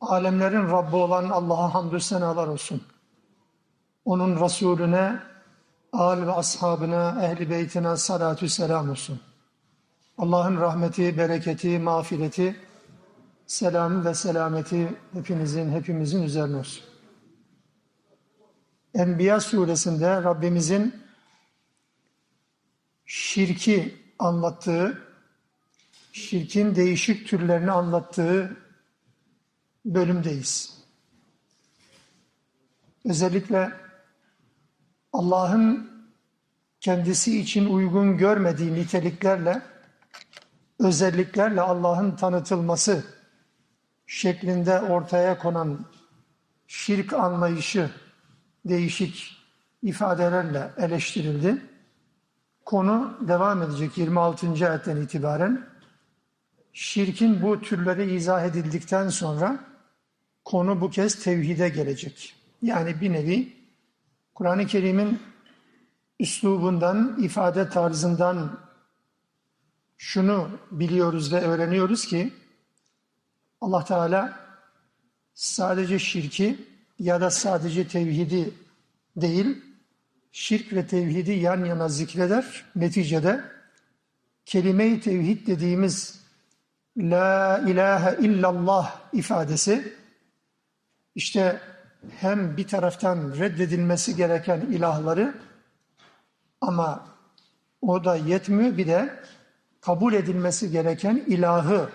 Alemlerin Rabbi olan Allah'a hamdü senalar olsun. Onun Resulüne, âl ve ashabına, ehli beytine salatü selam olsun. Allah'ın rahmeti, bereketi, mağfireti, selamı ve selameti hepinizin, hepimizin üzerine olsun. Enbiya suresinde Rabbimizin şirki anlattığı, şirkin değişik türlerini anlattığı bölümdeyiz. Özellikle Allah'ın kendisi için uygun görmediği niteliklerle, özelliklerle Allah'ın tanıtılması şeklinde ortaya konan şirk anlayışı değişik ifadelerle eleştirildi. Konu devam edecek 26. ayetten itibaren. Şirkin bu türleri izah edildikten sonra konu bu kez tevhide gelecek. Yani bir nevi Kur'an-ı Kerim'in üslubundan, ifade tarzından şunu biliyoruz ve öğreniyoruz ki Allah Teala sadece şirki ya da sadece tevhidi değil, şirk ve tevhidi yan yana zikreder. Neticede kelime-i tevhid dediğimiz La ilahe illallah ifadesi işte hem bir taraftan reddedilmesi gereken ilahları ama o da yetmiyor bir de kabul edilmesi gereken ilahı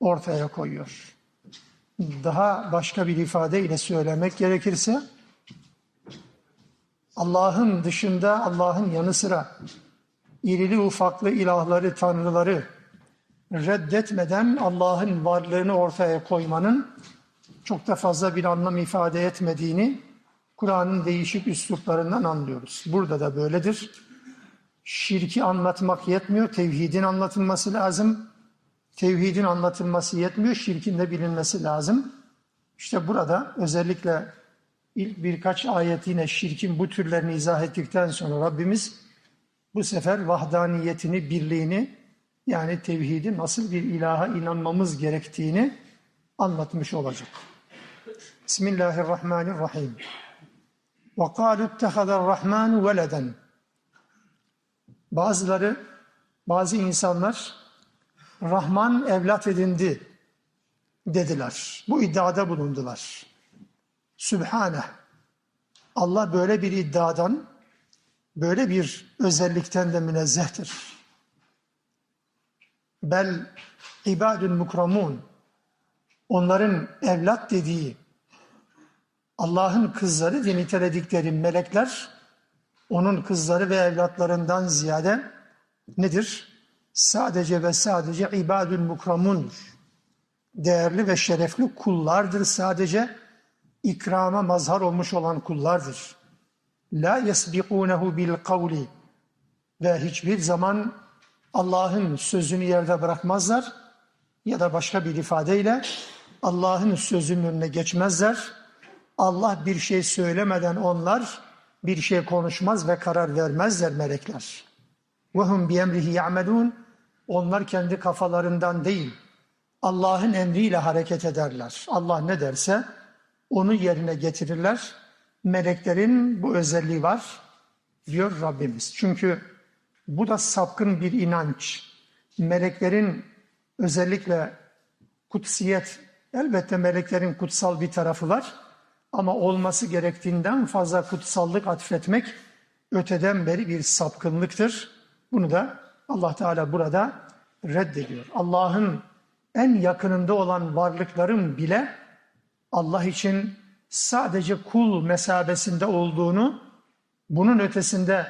ortaya koyuyor. Daha başka bir ifadeyle söylemek gerekirse Allah'ın dışında Allah'ın yanı sıra irili ufaklı ilahları, tanrıları reddetmeden Allah'ın varlığını ortaya koymanın çok da fazla bir anlam ifade etmediğini Kur'an'ın değişik üsluplarından anlıyoruz. Burada da böyledir. Şirki anlatmak yetmiyor, tevhidin anlatılması lazım. Tevhidin anlatılması yetmiyor, şirkin de bilinmesi lazım. İşte burada özellikle ilk birkaç ayet yine şirkin bu türlerini izah ettikten sonra Rabbimiz bu sefer vahdaniyetini, birliğini yani tevhidi nasıl bir ilaha inanmamız gerektiğini anlatmış olacak. Bismillahirrahmanirrahim. Ve kâlu ittehadar-rahmanu veleden. Bazıları, bazı insanlar Rahman evlat edindi dediler. Bu iddiada bulundular. Sübhane. Allah böyle bir iddiadan, böyle bir özellikten de münezzehtir. Bel ibadun mukramun. Onların evlat dediği, Allah'ın kızları diye niteledikleri melekler onun kızları ve evlatlarından ziyade nedir? Sadece ve sadece ibadül mukramundur. Değerli ve şerefli kullardır sadece. ikrama mazhar olmuş olan kullardır. La yesbikunehu bil kavli ve hiçbir zaman Allah'ın sözünü yerde bırakmazlar ya da başka bir ifadeyle Allah'ın sözünün önüne geçmezler. Allah bir şey söylemeden onlar bir şey konuşmaz ve karar vermezler melekler. وَهُمْ بِيَمْرِهِ يَعْمَلُونَ Onlar kendi kafalarından değil, Allah'ın emriyle hareket ederler. Allah ne derse onu yerine getirirler. Meleklerin bu özelliği var diyor Rabbimiz. Çünkü bu da sapkın bir inanç. Meleklerin özellikle kutsiyet, elbette meleklerin kutsal bir tarafı var. ama olması gerektiğinden fazla kutsallık atfetmek öteden beri bir sapkınlıktır. Bunu da Allah Teala burada reddediyor. Allah'ın en yakınında olan varlıkların bile Allah için sadece kul mesabesinde olduğunu, bunun ötesinde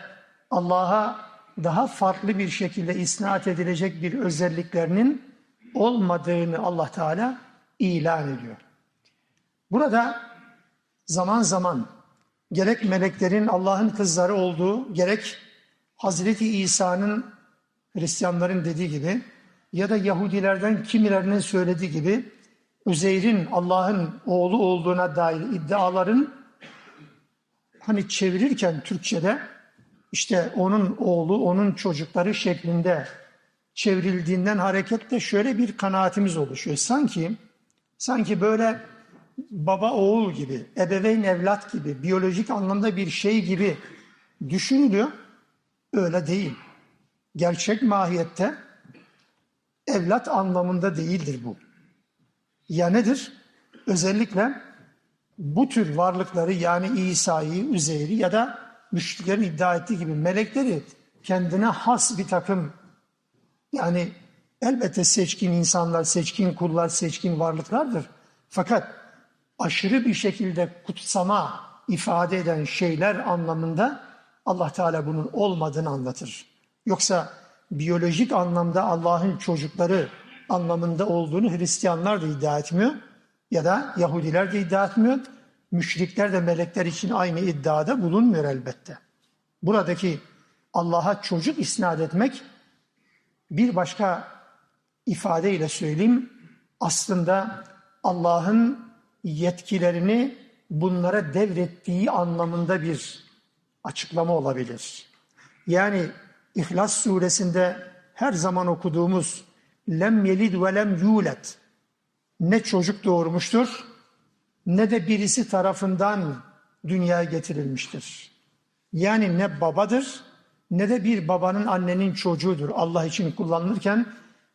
Allah'a daha farklı bir şekilde isnat edilecek bir özelliklerinin olmadığını Allah Teala ilan ediyor. Burada zaman zaman gerek meleklerin Allah'ın kızları olduğu, gerek Hazreti İsa'nın Hristiyanların dediği gibi ya da Yahudilerden kimilerinin söylediği gibi Üzeyr'in Allah'ın oğlu olduğuna dair iddiaların hani çevirirken Türkçe'de işte onun oğlu, onun çocukları şeklinde çevrildiğinden hareketle şöyle bir kanaatimiz oluşuyor. Sanki sanki böyle baba oğul gibi, ebeveyn evlat gibi, biyolojik anlamda bir şey gibi düşünülüyor. Öyle değil. Gerçek mahiyette evlat anlamında değildir bu. Ya nedir? Özellikle bu tür varlıkları yani İsa'yı, Üzeyri ya da müşriklerin iddia ettiği gibi melekleri kendine has bir takım yani elbette seçkin insanlar, seçkin kullar, seçkin varlıklardır. Fakat aşırı bir şekilde kutsama ifade eden şeyler anlamında Allah Teala bunun olmadığını anlatır. Yoksa biyolojik anlamda Allah'ın çocukları anlamında olduğunu Hristiyanlar da iddia etmiyor ya da Yahudiler de iddia etmiyor. Müşrikler de melekler için aynı iddiada bulunmuyor elbette. Buradaki Allah'a çocuk isnat etmek bir başka ifadeyle söyleyeyim aslında Allah'ın yetkilerini bunlara devrettiği anlamında bir açıklama olabilir. Yani İhlas suresinde her zaman okuduğumuz lem yelid ve lem yulet ne çocuk doğurmuştur ne de birisi tarafından dünyaya getirilmiştir. Yani ne babadır ne de bir babanın annenin çocuğudur Allah için kullanılırken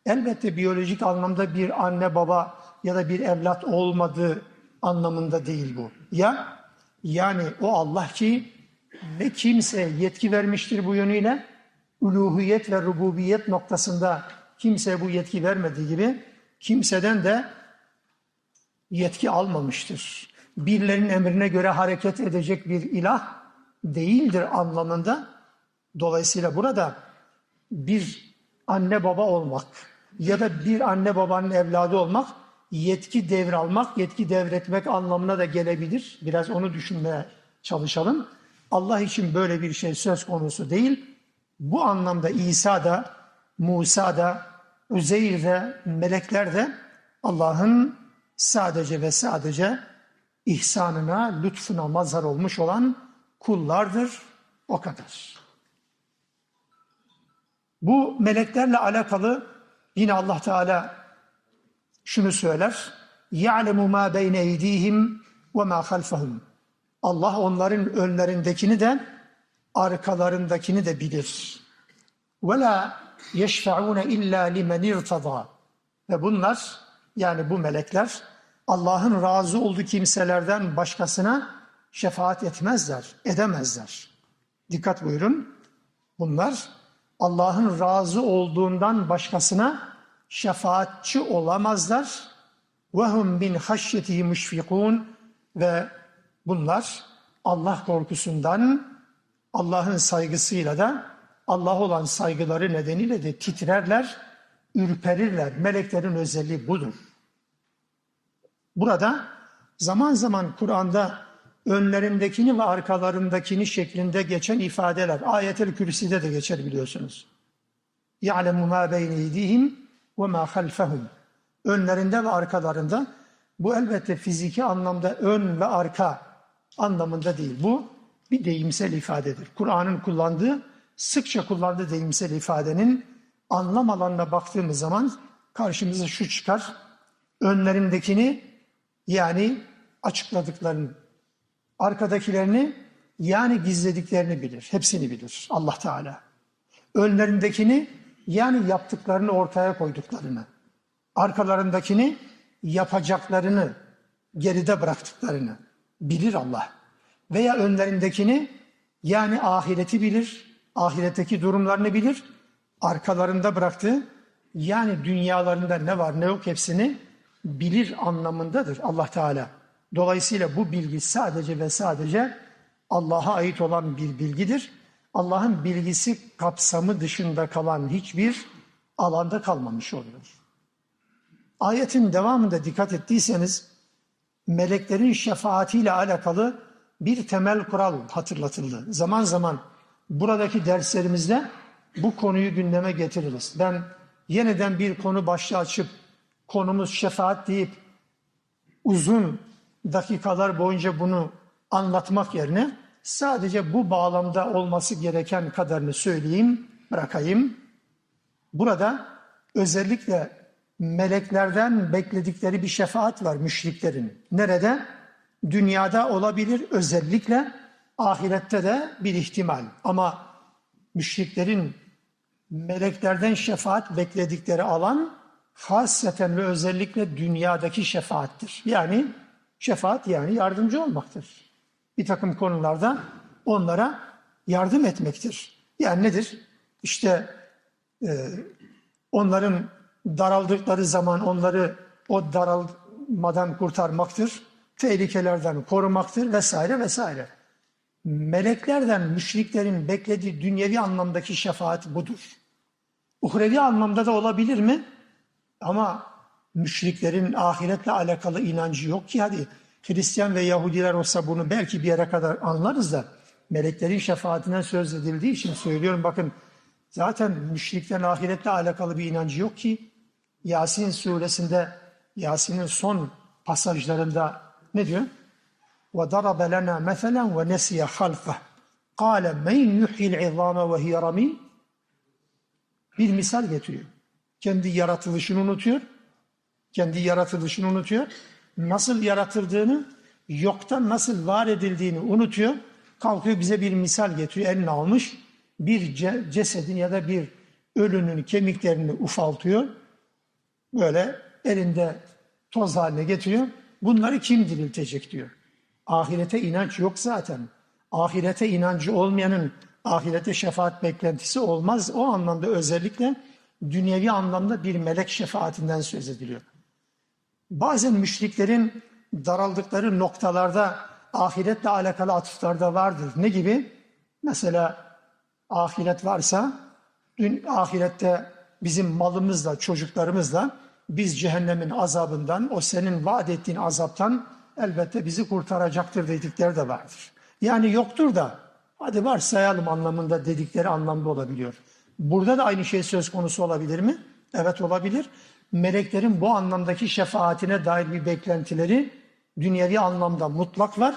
elbette biyolojik anlamda bir anne baba ya da bir evlat olmadığı anlamında değil bu. Ya yani o Allah ki ne kimse yetki vermiştir bu yönüyle uluhiyet ve rububiyet noktasında kimse bu yetki vermediği gibi kimseden de yetki almamıştır. Birilerinin emrine göre hareket edecek bir ilah değildir anlamında. Dolayısıyla burada bir anne baba olmak ya da bir anne babanın evladı olmak yetki devralmak, yetki devretmek anlamına da gelebilir. Biraz onu düşünmeye çalışalım. Allah için böyle bir şey söz konusu değil. Bu anlamda İsa da, Musa da, Üzeyr de, melekler de Allah'ın sadece ve sadece ihsanına, lütfuna mazhar olmuş olan kullardır. O kadar. Bu meleklerle alakalı yine Allah Teala şunu söyler. يَعْلَمُ مَا بَيْنَ اَيْد۪يهِمْ وَمَا خَلْفَهُمْ Allah onların önlerindekini de arkalarındakini de bilir. وَلَا يَشْفَعُونَ اِلَّا لِمَنْ اِرْتَضَى Ve bunlar yani bu melekler Allah'ın razı olduğu kimselerden başkasına şefaat etmezler, edemezler. Dikkat buyurun. Bunlar Allah'ın razı olduğundan başkasına şefaatçi olamazlar. وَهُمْ bin haşyetihi müşfikun ve bunlar Allah korkusundan Allah'ın saygısıyla da Allah olan saygıları nedeniyle de titrerler, ürperirler. Meleklerin özelliği budur. Burada zaman zaman Kur'an'da önlerindekini ve arkalarındakini şeklinde geçen ifadeler. Ayet-el Kürsi'de de geçer biliyorsunuz. يَعْلَمُ مَا بَيْنِ اِيدِهِمْ ve ma halfehum. Önlerinde ve arkalarında. Bu elbette fiziki anlamda ön ve arka anlamında değil. Bu bir deyimsel ifadedir. Kur'an'ın kullandığı, sıkça kullandığı deyimsel ifadenin anlam alanına baktığımız zaman karşımıza şu çıkar. Önlerindekini yani açıkladıklarını, arkadakilerini yani gizlediklerini bilir. Hepsini bilir Allah Teala. Önlerindekini yani yaptıklarını ortaya koyduklarını. Arkalarındakini yapacaklarını, geride bıraktıklarını bilir Allah. Veya önlerindekini yani ahireti bilir, ahiretteki durumlarını bilir. Arkalarında bıraktığı yani dünyalarında ne var ne yok hepsini bilir anlamındadır Allah Teala. Dolayısıyla bu bilgi sadece ve sadece Allah'a ait olan bir bilgidir. Allah'ın bilgisi kapsamı dışında kalan hiçbir alanda kalmamış oluyor. Ayetin devamında dikkat ettiyseniz meleklerin şefaatiyle alakalı bir temel kural hatırlatıldı. Zaman zaman buradaki derslerimizde bu konuyu gündeme getiririz. Ben yeniden bir konu başlığı açıp konumuz şefaat deyip uzun dakikalar boyunca bunu anlatmak yerine sadece bu bağlamda olması gereken kadarını söyleyeyim, bırakayım. Burada özellikle meleklerden bekledikleri bir şefaat var müşriklerin. Nerede? Dünyada olabilir özellikle ahirette de bir ihtimal. Ama müşriklerin meleklerden şefaat bekledikleri alan hasreten ve özellikle dünyadaki şefaattir. Yani şefaat yani yardımcı olmaktır. Bir takım konularda onlara yardım etmektir. Yani nedir? İşte e, onların daraldıkları zaman onları o daralmadan kurtarmaktır. Tehlikelerden korumaktır vesaire vesaire. Meleklerden müşriklerin beklediği dünyevi anlamdaki şefaat budur. Uhrevi anlamda da olabilir mi? Ama müşriklerin ahiretle alakalı inancı yok ki hadi Hristiyan ve Yahudiler olsa bunu belki bir yere kadar anlarız da meleklerin şefaatinden söz edildiği için söylüyorum bakın zaten müşriklerin ahiretle alakalı bir inancı yok ki Yasin suresinde Yasin'in son pasajlarında ne diyor? وَضَرَبَ لَنَا مَثَلًا وَنَسِيَ خَلْقَهُ قَالَ مَنْ يُحْيِ الْعِظَامَ وَهِيَ رَمِيمٌ Bir misal getiriyor. Kendi yaratılışını unutuyor. Kendi yaratılışını unutuyor. Nasıl yaratıldığını, yoktan nasıl var edildiğini unutuyor. Kalkıyor bize bir misal getiriyor. Eline almış bir cesedin ya da bir ölünün kemiklerini ufaltıyor. Böyle elinde toz haline getiriyor. Bunları kim diriltecek diyor. Ahirete inanç yok zaten. Ahirete inancı olmayanın ahirete şefaat beklentisi olmaz. O anlamda özellikle dünyevi anlamda bir melek şefaatinden söz ediliyor. Bazen müşriklerin daraldıkları noktalarda ahiretle alakalı atıflarda vardır. Ne gibi? Mesela ahiret varsa dün ahirette bizim malımızla, çocuklarımızla biz cehennemin azabından, o senin vaat ettiğin azaptan elbette bizi kurtaracaktır dedikleri de vardır. Yani yoktur da hadi varsayalım anlamında dedikleri anlamda olabiliyor. Burada da aynı şey söz konusu olabilir mi? Evet olabilir. Meleklerin bu anlamdaki şefaatine dair bir beklentileri dünyevi anlamda mutlak var.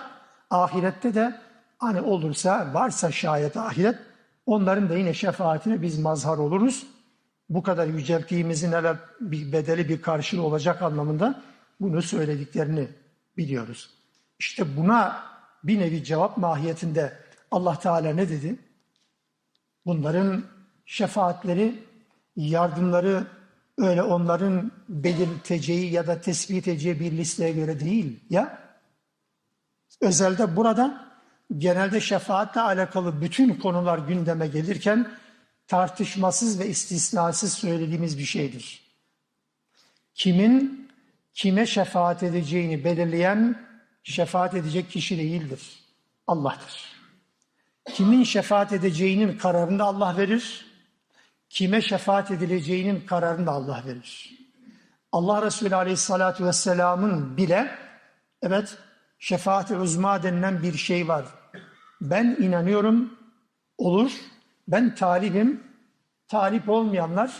Ahirette de hani olursa varsa şayet ahiret onların da yine şefaatine biz mazhar oluruz. Bu kadar yücelttiğimizin hele bir bedeli bir karşılığı olacak anlamında bunu söylediklerini biliyoruz. İşte buna bir nevi cevap mahiyetinde Allah Teala ne dedi? Bunların şefaatleri, yardımları öyle onların belirteceği ya da tespit edeceği bir listeye göre değil ya. Özelde burada genelde şefaatle alakalı bütün konular gündeme gelirken tartışmasız ve istisnasız söylediğimiz bir şeydir. Kimin kime şefaat edeceğini belirleyen şefaat edecek kişi değildir. Allah'tır. Kimin şefaat edeceğinin kararını Allah verir. Kime şefaat edileceğinin kararını da Allah verir. Allah Resulü Aleyhisselatü Vesselam'ın bile evet şefaat-i uzma denilen bir şey var. Ben inanıyorum olur. Ben talibim. Talip olmayanlar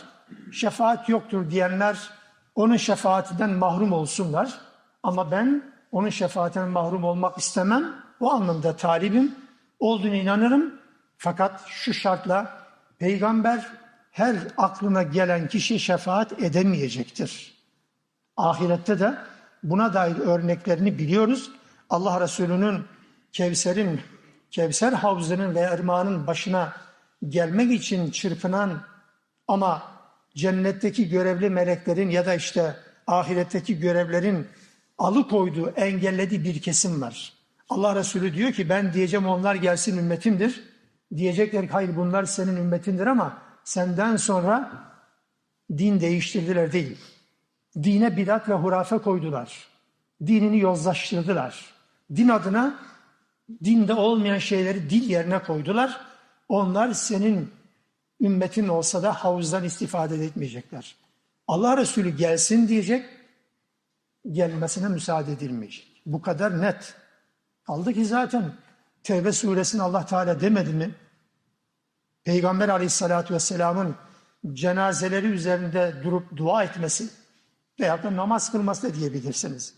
şefaat yoktur diyenler onun şefaatinden mahrum olsunlar. Ama ben onun şefaatinden mahrum olmak istemem. O anlamda talibim. Olduğunu inanırım. Fakat şu şartla peygamber her aklına gelen kişi şefaat edemeyecektir. Ahirette de buna dair örneklerini biliyoruz. Allah Resulü'nün Kevser'in, Kevser havzının ve ırmağının başına gelmek için çırpınan ama cennetteki görevli meleklerin ya da işte ahiretteki görevlerin alıkoyduğu, engellediği bir kesim var. Allah Resulü diyor ki ben diyeceğim onlar gelsin ümmetimdir. Diyecekler ki hayır bunlar senin ümmetindir ama senden sonra din değiştirdiler değil. Dine bidat ve hurafe koydular. Dinini yozlaştırdılar. Din adına dinde olmayan şeyleri dil yerine koydular. Onlar senin ümmetin olsa da havuzdan istifade etmeyecekler. Allah Resulü gelsin diyecek, gelmesine müsaade edilmeyecek. Bu kadar net. Kaldı ki zaten Tevbe suresini Allah Teala demedi mi? Peygamber aleyhissalatü vesselamın cenazeleri üzerinde durup dua etmesi veya da namaz kılması da diyebilirsiniz.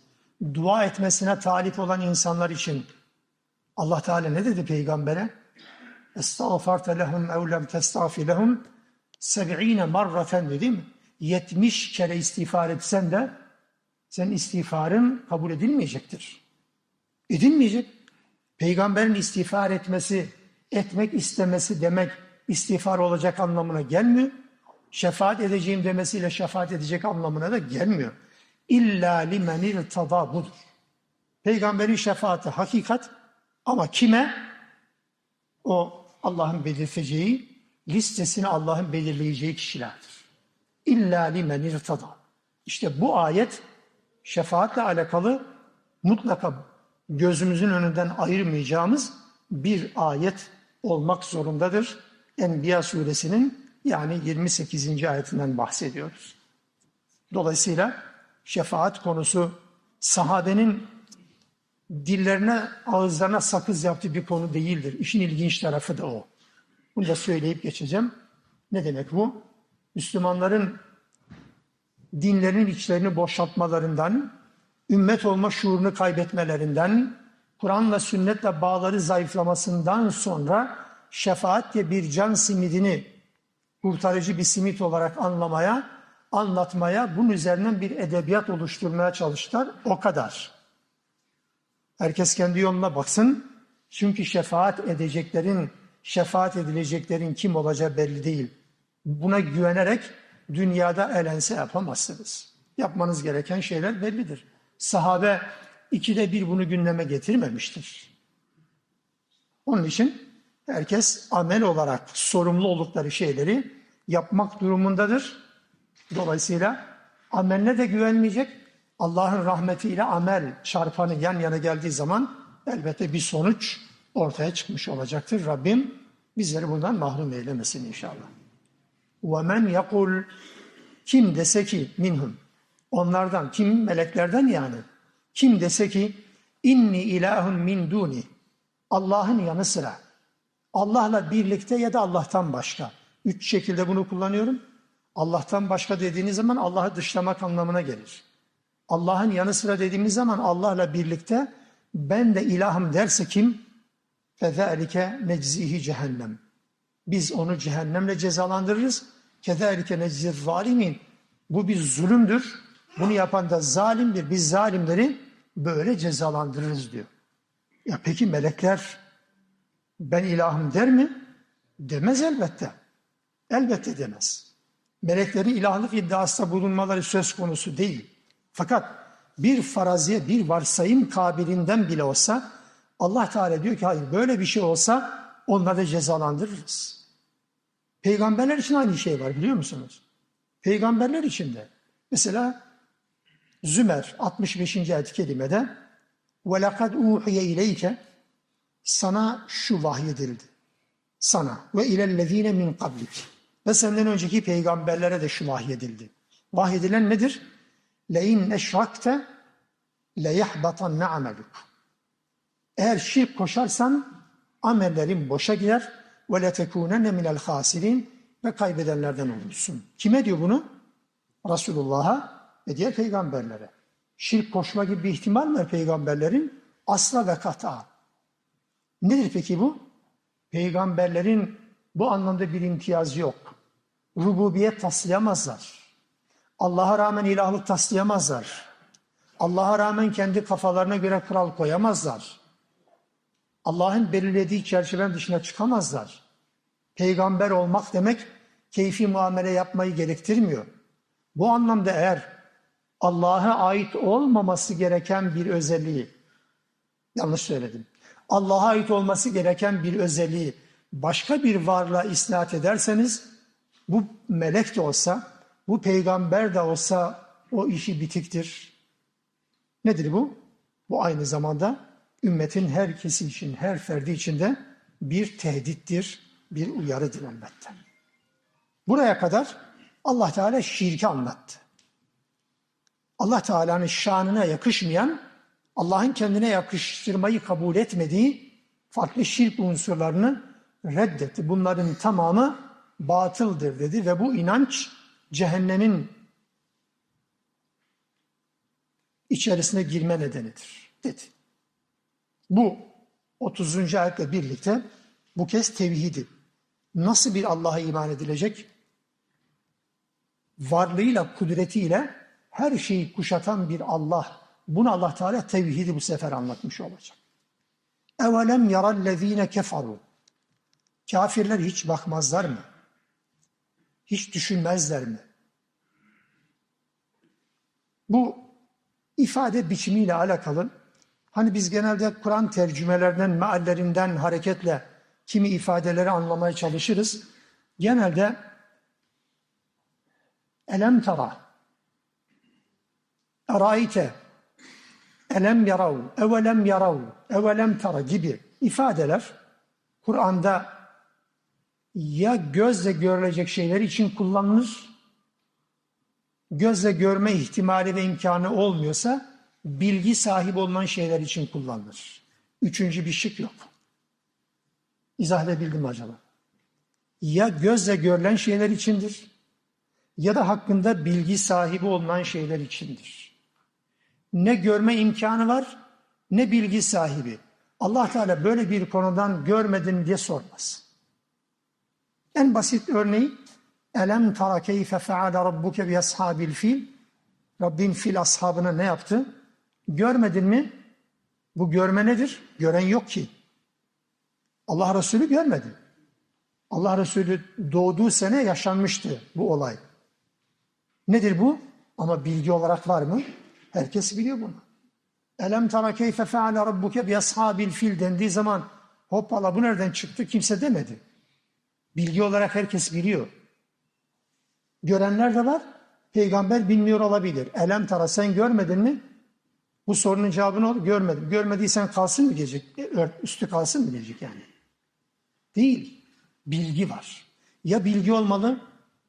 Dua etmesine talip olan insanlar için Allah Teala ne dedi peygambere? Estağfarte lehum ev lem testağfi lehum seb'ine marraten dedi mi? 70 kere istiğfar etsen de sen istiğfarın kabul edilmeyecektir. Edilmeyecek. Peygamberin istiğfar etmesi, etmek istemesi demek istiğfar olacak anlamına gelmiyor. Şefaat edeceğim demesiyle şefaat edecek anlamına da gelmiyor. İlla limen irtada budur. Peygamberin şefaati hakikat ama kime? O Allah'ın belirteceği, listesini Allah'ın belirleyeceği kişilerdir. İlla limen irtada. İşte bu ayet şefaatle alakalı mutlaka gözümüzün önünden ayırmayacağımız bir ayet olmak zorundadır. Enbiya suresinin yani 28. ayetinden bahsediyoruz. Dolayısıyla şefaat konusu sahabenin dillerine, ağızlarına sakız yaptığı bir konu değildir. İşin ilginç tarafı da o. Bunu da söyleyip geçeceğim. Ne demek bu? Müslümanların dinlerin içlerini boşaltmalarından, ümmet olma şuurunu kaybetmelerinden, Kur'an'la sünnetle bağları zayıflamasından sonra şefaat diye bir can simidini kurtarıcı bir simit olarak anlamaya, anlatmaya, bunun üzerinden bir edebiyat oluşturmaya çalıştılar. O kadar. Herkes kendi yoluna baksın. Çünkü şefaat edeceklerin, şefaat edileceklerin kim olacağı belli değil. Buna güvenerek dünyada elense yapamazsınız. Yapmanız gereken şeyler bellidir. Sahabe ikide bir bunu gündeme getirmemiştir. Onun için herkes amel olarak sorumlu oldukları şeyleri yapmak durumundadır. Dolayısıyla ameline de güvenmeyecek. Allah'ın rahmetiyle amel çarpanı yan yana geldiği zaman elbette bir sonuç ortaya çıkmış olacaktır. Rabbim bizleri bundan mahrum eylemesin inşallah. وَمَنْ يَقُلْ Kim dese ki minhum, onlardan, kim meleklerden yani, kim dese ki inni ilahun min duni, Allah'ın yanı sıra, Allah'la birlikte ya da Allah'tan başka. Üç şekilde bunu kullanıyorum. Allah'tan başka dediğiniz zaman Allah'ı dışlamak anlamına gelir. Allah'ın yanı sıra dediğimiz zaman Allah'la birlikte ben de ilahım derse kim? فَذَٰلِكَ نَجْزِهِ cehennem. Biz onu cehennemle cezalandırırız. Kederike nezzir zalimin. Bu bir zulümdür. Bunu yapan da zalimdir. Biz zalimleri böyle cezalandırırız diyor. Ya peki melekler ben ilahım der mi? Demez elbette. Elbette demez. Meleklerin ilahlık iddiasında bulunmaları söz konusu değil. Fakat bir faraziye, bir varsayım kabilinden bile olsa Allah Teala diyor ki hayır böyle bir şey olsa onları da cezalandırırız. Peygamberler için aynı şey var biliyor musunuz? Peygamberler için de. Mesela Zümer 65. ayet-i kerimede وَلَقَدْ اُوحِيَ اِلَيْكَ sana şu vahyedildi. Sana ve ilellezine min kablik. Ve senden önceki peygamberlere de şu vahyedildi. Vahyedilen nedir? Lein eşrakte leyahbatanne ameluk. Eğer şirk koşarsan amellerin boşa gider ve letekunenne minel hasirin ve kaybedenlerden olursun. Kime diyor bunu? Resulullah'a ve diğer peygamberlere. Şirk koşma gibi bir ihtimal var peygamberlerin? Asla ve kata. Nedir peki bu? Peygamberlerin bu anlamda bir imtiyazı yok. Rububiyet taslayamazlar. Allah'a rağmen ilahlık taslayamazlar. Allah'a rağmen kendi kafalarına göre kural koyamazlar. Allah'ın belirlediği çerçevenin dışına çıkamazlar. Peygamber olmak demek keyfi muamele yapmayı gerektirmiyor. Bu anlamda eğer Allah'a ait olmaması gereken bir özelliği, yanlış söyledim, Allah'a ait olması gereken bir özelliği başka bir varlığa isnat ederseniz, bu melek de olsa, bu peygamber de olsa o işi bitiktir. Nedir bu? Bu aynı zamanda ümmetin herkesi için, her ferdi için de bir tehdittir, bir uyarıdır elbette. Buraya kadar Allah Teala şirki anlattı. Allah Teala'nın şanına yakışmayan, Allah'ın kendine yakıştırmayı kabul etmediği farklı şirk unsurlarını reddetti. Bunların tamamı batıldır dedi ve bu inanç cehennemin içerisine girme nedenidir dedi. Bu 30. ayetle birlikte bu kez tevhidi. Nasıl bir Allah'a iman edilecek? Varlığıyla, kudretiyle her şeyi kuşatan bir Allah. Bunu Allah Teala tevhidi bu sefer anlatmış olacak. Evelem yarallezine kefaru. Kafirler hiç bakmazlar mı? Hiç düşünmezler mi? Bu ifade biçimiyle alakalı. Hani biz genelde Kur'an tercümelerinden, meallerinden hareketle kimi ifadeleri anlamaya çalışırız. Genelde elem tara, eraite, elem yarav, evelem yarav, evelem tara gibi ifadeler Kur'an'da ya gözle görülecek şeyler için kullanılır, gözle görme ihtimali ve imkanı olmuyorsa bilgi sahibi olunan şeyler için kullanılır. Üçüncü bir şık yok. İzah edebildim acaba? Ya gözle görülen şeyler içindir ya da hakkında bilgi sahibi olunan şeyler içindir. Ne görme imkanı var ne bilgi sahibi. Allah Teala böyle bir konudan görmedin diye sormaz. En basit örneği Elem tara keyfe feale rabbuke bi ashabil fil Rabbin fil ashabına ne yaptı? Görmedin mi? Bu görme nedir? Gören yok ki. Allah Resulü görmedi. Allah Resulü doğduğu sene yaşanmıştı bu olay. Nedir bu? Ama bilgi olarak var mı? Herkes biliyor bunu. Elem tara keyfe feale rabbuke bi ashabil fil dendiği zaman hoppala bu nereden çıktı kimse demedi. Bilgi olarak herkes biliyor. Görenler de var. Peygamber bilmiyor olabilir. Elem tara sen görmedin mi? Bu sorunun cevabını olur. Görmedim. Görmediysen kalsın mı diyecek? E, üstü kalsın mı diyecek yani? Değil. Bilgi var. Ya bilgi olmalı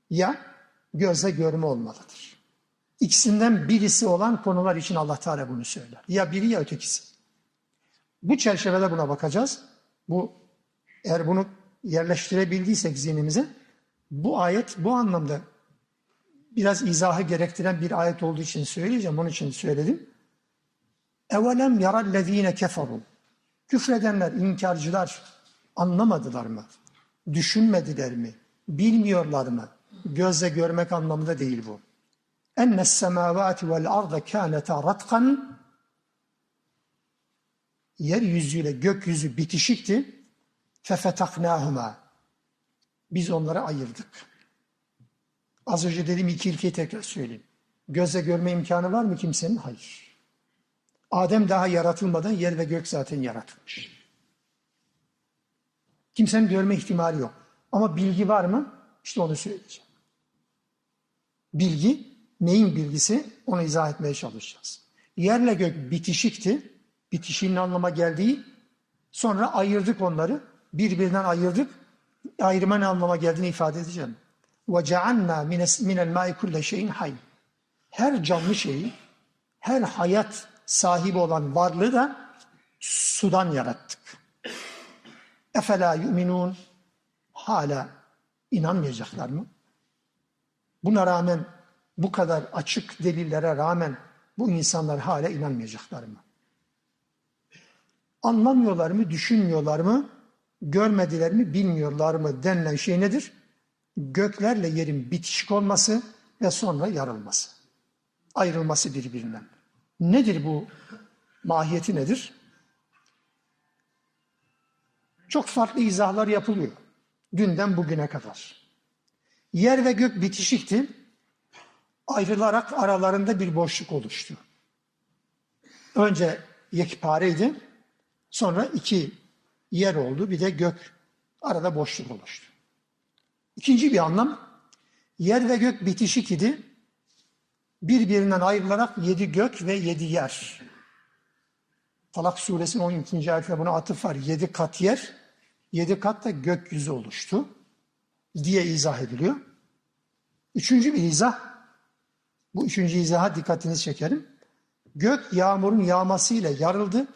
ya gözle görme olmalıdır. İkisinden birisi olan konular için Allah Teala bunu söyler. Ya biri ya ötekisi. Bu çerçevede buna bakacağız. Bu eğer bunu yerleştirebildiysek zihnimize bu ayet bu anlamda biraz izahı gerektiren bir ayet olduğu için söyleyeceğim. Onun için söyledim. Evelem yarallezine keferu. Küfredenler, inkarcılar anlamadılar mı? Düşünmediler mi? Bilmiyorlar mı? Gözle görmek anlamında değil bu. Enne semavati vel arda kâneta ratkan yeryüzüyle gökyüzü bitişikti. Fefetaknâhuma. Biz onları ayırdık. Az önce dediğim iki ilkeyi tekrar söyleyeyim. Gözle görme imkanı var mı kimsenin? Hayır. Adem daha yaratılmadan yer ve gök zaten yaratılmış. Kimsenin görme ihtimali yok. Ama bilgi var mı? İşte onu söyleyeceğim. Bilgi, neyin bilgisi? Onu izah etmeye çalışacağız. Yerle gök bitişikti. Bitişiğin anlama geldiği. Sonra ayırdık onları. Birbirinden ayırdık. Ayrıma ne anlama geldiğini ifade edeceğim. وَجَعَلْنَا مِنَ الْمَاءِ كُلَّ şeyin hay. Her canlı şeyi, her hayat sahibi olan varlığı da sudan yarattık. Efela yu'minun hala inanmayacaklar mı? Buna rağmen bu kadar açık delillere rağmen bu insanlar hala inanmayacaklar mı? Anlamıyorlar mı, düşünmüyorlar mı, görmediler mi, bilmiyorlar mı denilen şey nedir? Göklerle yerin bitişik olması ve sonra yarılması. Ayrılması birbirinden. Nedir bu? Mahiyeti nedir? Çok farklı izahlar yapılıyor. Dünden bugüne kadar. Yer ve gök bitişikti. Ayrılarak aralarında bir boşluk oluştu. Önce yekpareydi. Sonra iki yer oldu. Bir de gök. Arada boşluk oluştu. İkinci bir anlam. Yer ve gök bitişik idi. Birbirinden ayrılarak yedi gök ve yedi yer. Talak suresinin 12. ayetinde buna atıf var. Yedi kat yer, yedi kat da gökyüzü oluştu diye izah ediliyor. Üçüncü bir izah, bu üçüncü izaha dikkatinizi çekerim. Gök yağmurun yağmasıyla yarıldı.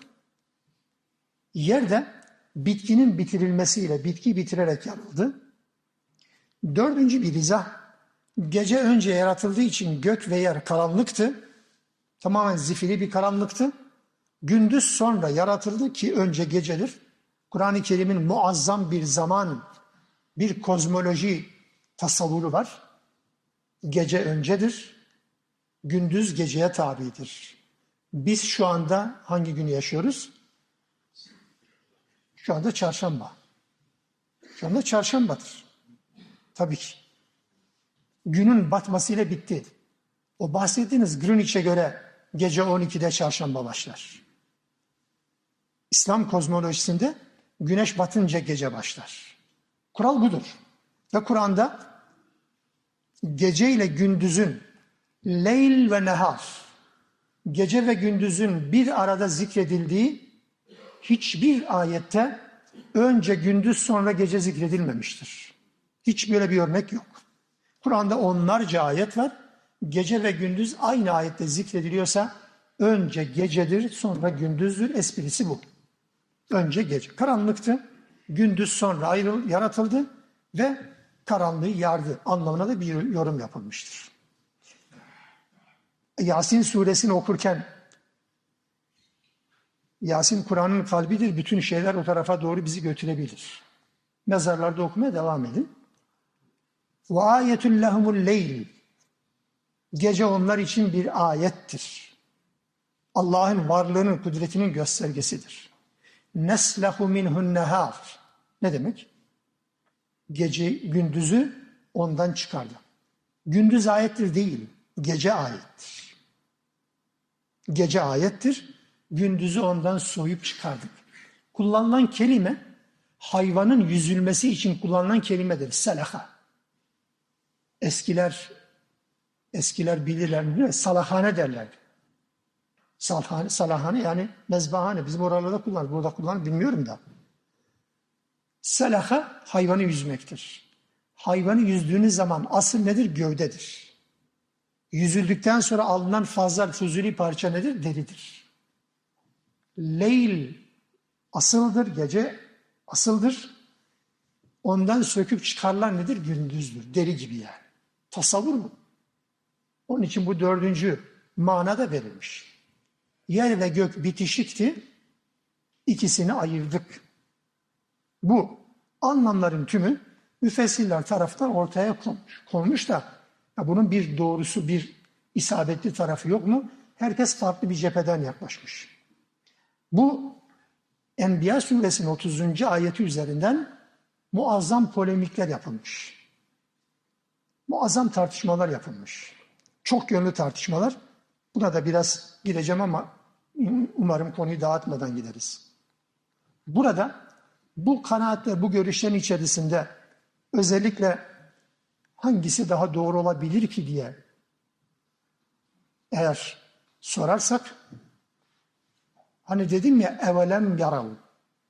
Yerde bitkinin bitirilmesiyle bitki bitirerek yarıldı. Dördüncü bir izah, gece önce yaratıldığı için gök ve yer karanlıktı. Tamamen zifiri bir karanlıktı. Gündüz sonra yaratıldı ki önce gecedir. Kur'an-ı Kerim'in muazzam bir zaman, bir kozmoloji tasavvuru var. Gece öncedir, gündüz geceye tabidir. Biz şu anda hangi günü yaşıyoruz? Şu anda çarşamba. Şu anda çarşambadır. Tabii ki. Günün batmasıyla bitti. O bahsettiğiniz Greenwich'e göre gece 12'de çarşamba başlar. İslam kozmolojisinde güneş batınca gece başlar. Kural budur. Ve Kur'an'da gece ile gündüzün leyl ve nehar gece ve gündüzün bir arada zikredildiği hiçbir ayette önce gündüz sonra gece zikredilmemiştir. Hiç böyle bir örnek yok. Kur'an'da onlarca ayet var. Gece ve gündüz aynı ayette zikrediliyorsa önce gecedir sonra gündüzdür esprisi bu. Önce gece. Karanlıktı. Gündüz sonra ayrıl, yaratıldı ve karanlığı yardı anlamına da bir yorum yapılmıştır. Yasin suresini okurken Yasin Kur'an'ın kalbidir. Bütün şeyler o tarafa doğru bizi götürebilir. Mezarlarda okumaya devam edin. Ve ayetun lehumul leyl. Gece onlar için bir ayettir. Allah'ın varlığının, kudretinin göstergesidir. Neslehu minhun nehar. Ne demek? Gece, gündüzü ondan çıkardı. Gündüz ayettir değil, gece ayettir. Gece ayettir, gündüzü ondan soyup çıkardık. Kullanılan kelime, hayvanın yüzülmesi için kullanılan kelimedir. Selaha. Eskiler eskiler bilirler mi? Salahane derler. Salahane, salahane yani mezbahane. Bizim oralarda kullanır. Burada kullanır bilmiyorum da. Selaha hayvanı yüzmektir. Hayvanı yüzdüğünüz zaman asıl nedir? Gövdedir. Yüzüldükten sonra alınan fazla fuzuli parça nedir? Deridir. Leyl asıldır, gece asıldır. Ondan söküp çıkarılan nedir? Gündüzdür. Deri gibi yani. Tasavvur mu? Onun için bu dördüncü manada verilmiş. Yer ve gök bitişikti, ikisini ayırdık. Bu anlamların tümü müfessirler tarafından ortaya konmuş. Konmuş da ya bunun bir doğrusu, bir isabetli tarafı yok mu? Herkes farklı bir cepheden yaklaşmış. Bu Enbiya suresinin 30. ayeti üzerinden muazzam polemikler yapılmış. Muazzam tartışmalar yapılmış. Çok yönlü tartışmalar. Buna da biraz gireceğim ama umarım konuyu dağıtmadan gideriz. Burada bu kanaatle, bu görüşlerin içerisinde özellikle hangisi daha doğru olabilir ki diye eğer sorarsak hani dedim ya evelem yarav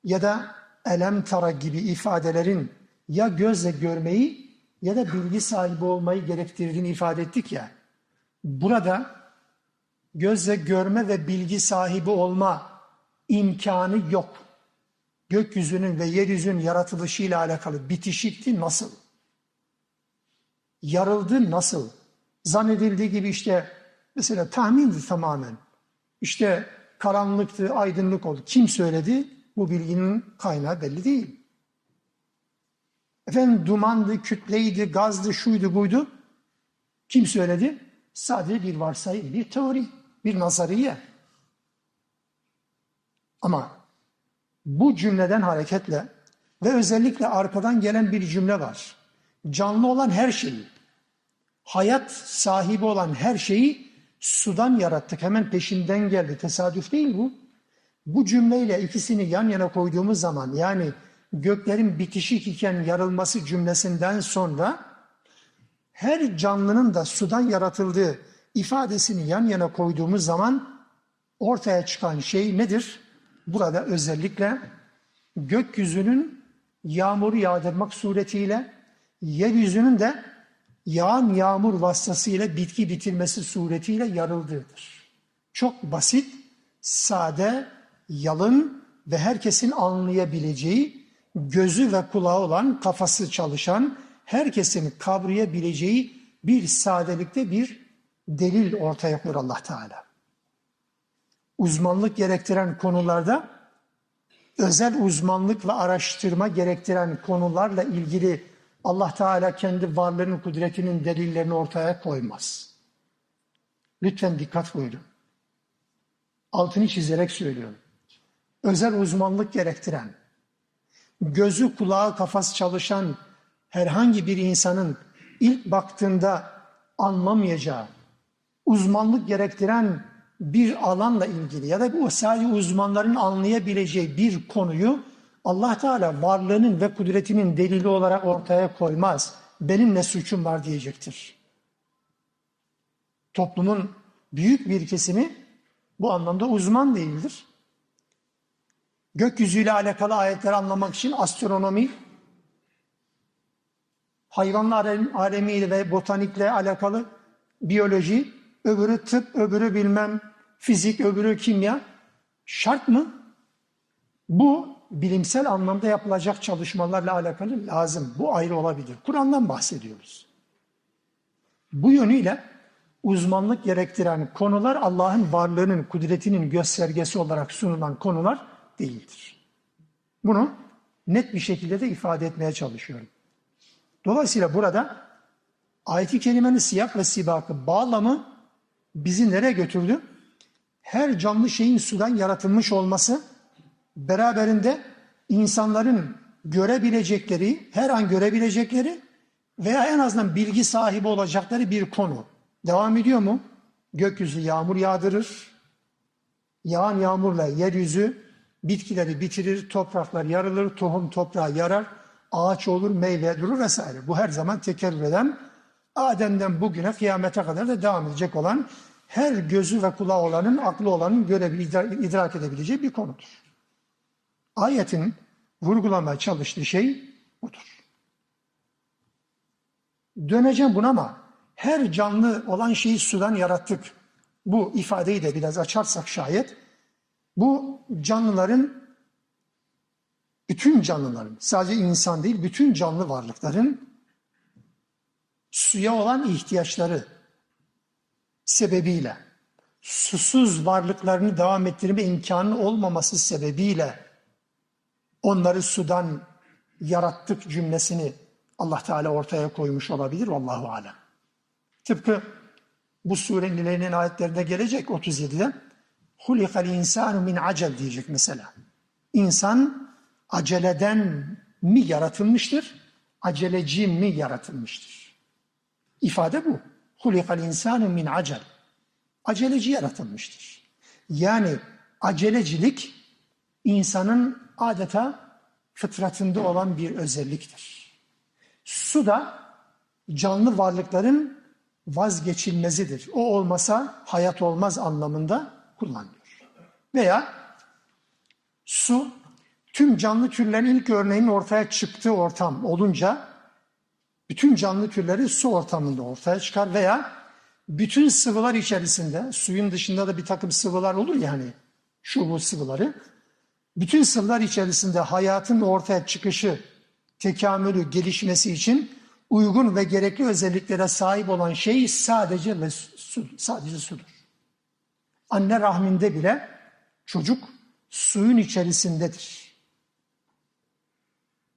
ya da elem tara gibi ifadelerin ya gözle görmeyi ya da bilgi sahibi olmayı gerektirdiğini ifade ettik ya. Burada gözle görme ve bilgi sahibi olma imkanı yok. Gökyüzünün ve yeryüzünün yaratılışıyla alakalı bitişikti nasıl? Yarıldı nasıl? Zannedildiği gibi işte mesela tahmindi tamamen. İşte karanlıktı, aydınlık oldu. Kim söyledi? Bu bilginin kaynağı belli değil. Efendim dumandı, kütleydi, gazdı, şuydu, buydu. Kim söyledi? Sadece bir varsayım, bir teori, bir nazariye. Ama bu cümleden hareketle ve özellikle arkadan gelen bir cümle var. Canlı olan her şeyi, hayat sahibi olan her şeyi sudan yarattık. Hemen peşinden geldi. Tesadüf değil bu. Bu cümleyle ikisini yan yana koyduğumuz zaman yani göklerin bitişik iken yarılması cümlesinden sonra her canlının da sudan yaratıldığı ifadesini yan yana koyduğumuz zaman ortaya çıkan şey nedir? Burada özellikle gökyüzünün yağmuru yağdırmak suretiyle yeryüzünün de yağan yağmur vasıtasıyla bitki bitirmesi suretiyle yarıldığıdır. Çok basit, sade, yalın ve herkesin anlayabileceği, gözü ve kulağı olan, kafası çalışan, herkesin kavrayabileceği bir sadelikte bir delil ortaya koyuyor Allah Teala. Uzmanlık gerektiren konularda özel uzmanlık ve araştırma gerektiren konularla ilgili Allah Teala kendi varlığının, kudretinin delillerini ortaya koymaz. Lütfen dikkat buyurun. Altını çizerek söylüyorum. Özel uzmanlık gerektiren, gözü, kulağı, kafası çalışan herhangi bir insanın ilk baktığında anlamayacağı, uzmanlık gerektiren bir alanla ilgili ya da bu sadece uzmanların anlayabileceği bir konuyu Allah Teala varlığının ve kudretinin delili olarak ortaya koymaz. Benim ne suçum var diyecektir. Toplumun büyük bir kesimi bu anlamda uzman değildir. Gökyüzüyle alakalı ayetleri anlamak için astronomi, hayvanlar alemiyle ve botanikle alakalı biyoloji, öbürü tıp, öbürü bilmem fizik, öbürü kimya şart mı? Bu bilimsel anlamda yapılacak çalışmalarla alakalı lazım. Bu ayrı olabilir. Kur'an'dan bahsediyoruz. Bu yönüyle uzmanlık gerektiren konular Allah'ın varlığının, kudretinin göstergesi olarak sunulan konular değildir. Bunu net bir şekilde de ifade etmeye çalışıyorum. Dolayısıyla burada ayet-i kerimenin siyah ve sibakı bağlamı bizi nereye götürdü? Her canlı şeyin sudan yaratılmış olması beraberinde insanların görebilecekleri, her an görebilecekleri veya en azından bilgi sahibi olacakları bir konu. Devam ediyor mu? Gökyüzü yağmur yağdırır. Yağan yağmurla yeryüzü bitkileri bitirir, topraklar yarılır, tohum toprağa yarar, ağaç olur, meyve durur vesaire. Bu her zaman tekerrür eden, Adem'den bugüne kıyamete kadar da devam edecek olan, her gözü ve kulağı olanın, aklı olanın görebileceği, idrak edebileceği bir konudur. Ayetin vurgulamaya çalıştığı şey budur. Döneceğim buna ama her canlı olan şeyi sudan yarattık. Bu ifadeyi de biraz açarsak şayet bu canlıların bütün canlıların sadece insan değil bütün canlı varlıkların suya olan ihtiyaçları sebebiyle susuz varlıklarını devam ettirme imkanı olmaması sebebiyle onları sudan yarattık cümlesini Allah Teala ortaya koymuş olabilir. Vallahu alem. Tıpkı bu surenin ilerinin ayetlerinde gelecek 37'de hulikal insanu min acel diyecek mesela. İnsan aceleden mi yaratılmıştır? Aceleci mi yaratılmıştır? İfade bu. Hulikal insanu min acel. Aceleci yaratılmıştır. Yani acelecilik insanın adeta fıtratında olan bir özelliktir. Su da canlı varlıkların vazgeçilmezidir. O olmasa hayat olmaz anlamında kullanılıyor. Veya su tüm canlı türlerin ilk örneğinin ortaya çıktığı ortam olunca bütün canlı türleri su ortamında ortaya çıkar veya bütün sıvılar içerisinde suyun dışında da bir takım sıvılar olur ya hani şu bu sıvıları bütün sıvılar içerisinde hayatın ortaya çıkışı, tekamülü, gelişmesi için uygun ve gerekli özelliklere sahip olan şey sadece ve su, sadece sudur. Anne rahminde bile çocuk suyun içerisindedir.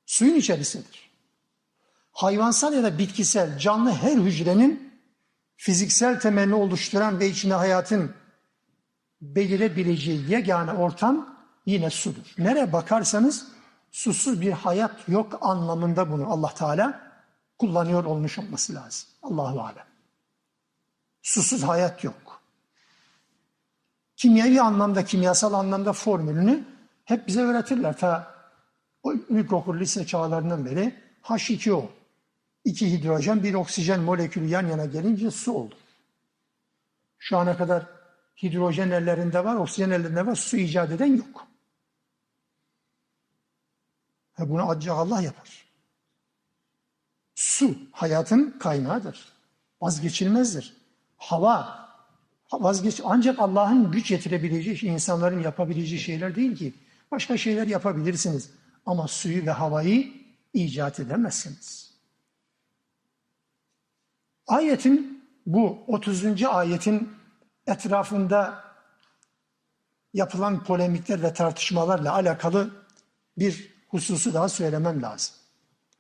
Suyun içerisindedir. Hayvansal ya da bitkisel canlı her hücrenin fiziksel temelini oluşturan ve içine hayatın belirebileceği yegane ortam yine sudur. Nereye bakarsanız susuz bir hayat yok anlamında bunu Allah Teala kullanıyor olmuş olması lazım. Allahu alem. Susuz hayat yok. Kimyevi anlamda, kimyasal anlamda formülünü hep bize öğretirler. Ta o ilkokul lise çağlarından beri H2O. iki hidrojen, bir oksijen molekülü yan yana gelince su oldu. Şu ana kadar hidrojen ellerinde var, oksijen ellerinde var, su icat eden yok. Ve bunu ancak Allah yapar. Su hayatın kaynağıdır. Vazgeçilmezdir. Hava vazgeç ancak Allah'ın güç yetirebileceği, insanların yapabileceği şeyler değil ki. Başka şeyler yapabilirsiniz ama suyu ve havayı icat edemezsiniz. Ayetin bu 30. ayetin etrafında yapılan polemikler ve tartışmalarla alakalı bir hususu daha söylemem lazım.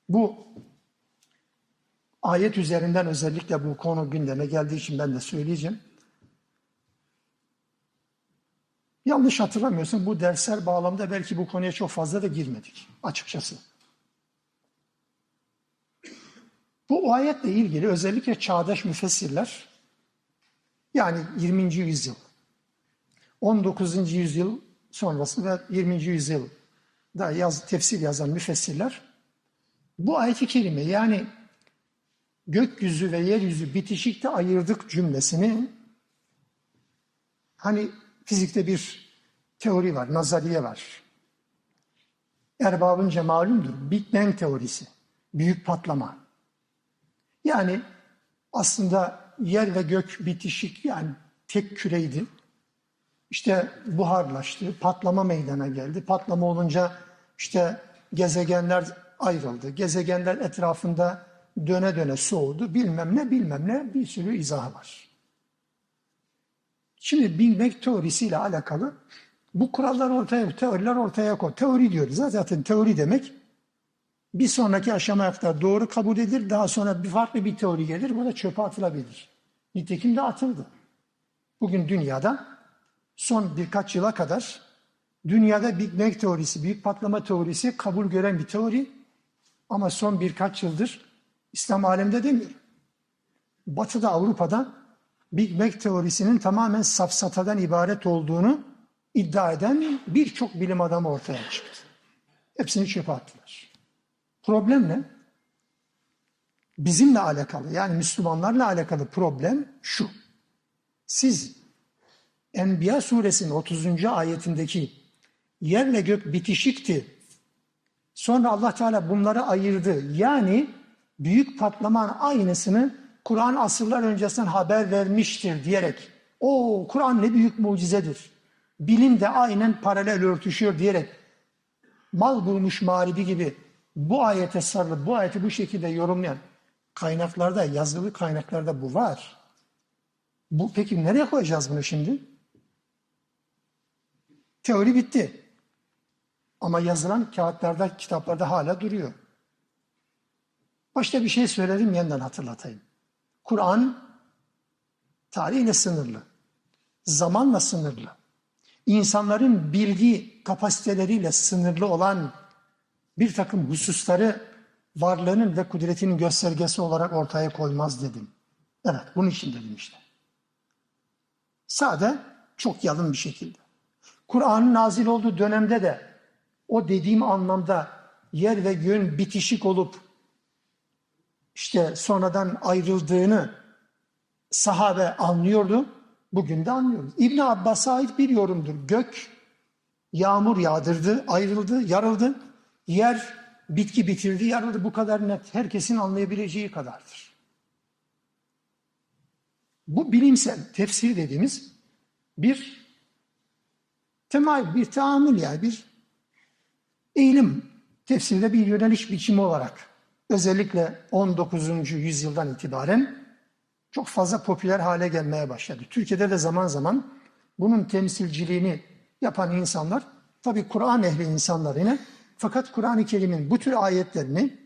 Bu ayet üzerinden özellikle bu konu gündeme geldiği için ben de söyleyeceğim. Yanlış hatırlamıyorsam bu dersler bağlamda belki bu konuya çok fazla da girmedik açıkçası. Bu ayetle ilgili özellikle çağdaş müfessirler yani 20. yüzyıl, 19. yüzyıl sonrası ve 20. yüzyıl da yaz, tefsir yazan müfessirler bu ayeti kerime yani gökyüzü ve yeryüzü bitişikte ayırdık cümlesini hani fizikte bir teori var, nazariye var. Erbabınca malumdur. Big Bang teorisi. Büyük patlama. Yani aslında yer ve gök bitişik yani tek küreydi. İşte buharlaştı, patlama meydana geldi. Patlama olunca işte gezegenler ayrıldı. Gezegenler etrafında döne döne soğudu. Bilmem ne bilmem ne bir sürü izahı var. Şimdi Big Bang teorisiyle alakalı bu kurallar ortaya, teoriler ortaya koy. Teori diyoruz. Zaten teori demek bir sonraki aşamaya kadar doğru kabul edilir. Daha sonra bir farklı bir teori gelir. Bu da çöpe atılabilir. Nitekim de atıldı. Bugün dünyada son birkaç yıla kadar dünyada Big Bang teorisi, büyük patlama teorisi kabul gören bir teori. Ama son birkaç yıldır İslam aleminde demiyorum. Batı'da, Avrupa'da Big Bang teorisinin tamamen safsatadan ibaret olduğunu iddia eden birçok bilim adamı ortaya çıktı. Hepsini çöpe attılar. Problem ne? Bizimle alakalı yani Müslümanlarla alakalı problem şu. Siz Enbiya suresinin 30. ayetindeki yerle gök bitişikti. Sonra Allah Teala bunları ayırdı. Yani büyük patlamanın aynısını Kur'an asırlar öncesinden haber vermiştir diyerek o Kur'an ne büyük mucizedir. Bilim de aynen paralel örtüşüyor diyerek mal bulmuş mağribi gibi bu ayete sarılıp bu ayeti bu şekilde yorumlayan kaynaklarda, yazılı kaynaklarda bu var. Bu peki nereye koyacağız bunu şimdi? Teori bitti. Ama yazılan kağıtlarda, kitaplarda hala duruyor. Başta bir şey söyledim yeniden hatırlatayım. Kur'an tarihle sınırlı, zamanla sınırlı, insanların bilgi kapasiteleriyle sınırlı olan bir takım hususları varlığının ve kudretinin göstergesi olarak ortaya koymaz dedim. Evet, bunun için dedim işte. Sade, çok yalın bir şekilde. Kur'an'ın nazil olduğu dönemde de o dediğim anlamda yer ve göğün bitişik olup işte sonradan ayrıldığını sahabe anlıyordu. Bugün de anlıyoruz. İbn Abbas'a ait bir yorumdur. Gök yağmur yağdırdı, ayrıldı, yarıldı. Yer bitki bitirdi, yarıldı. Bu kadar net. Herkesin anlayabileceği kadardır. Bu bilimsel tefsir dediğimiz bir temayül, bir tahammül yani bir eğilim tefsirde bir yöneliş biçimi olarak özellikle 19. yüzyıldan itibaren çok fazla popüler hale gelmeye başladı. Türkiye'de de zaman zaman bunun temsilciliğini yapan insanlar tabi Kur'an ehli insanlar yine fakat Kur'an-ı Kerim'in bu tür ayetlerini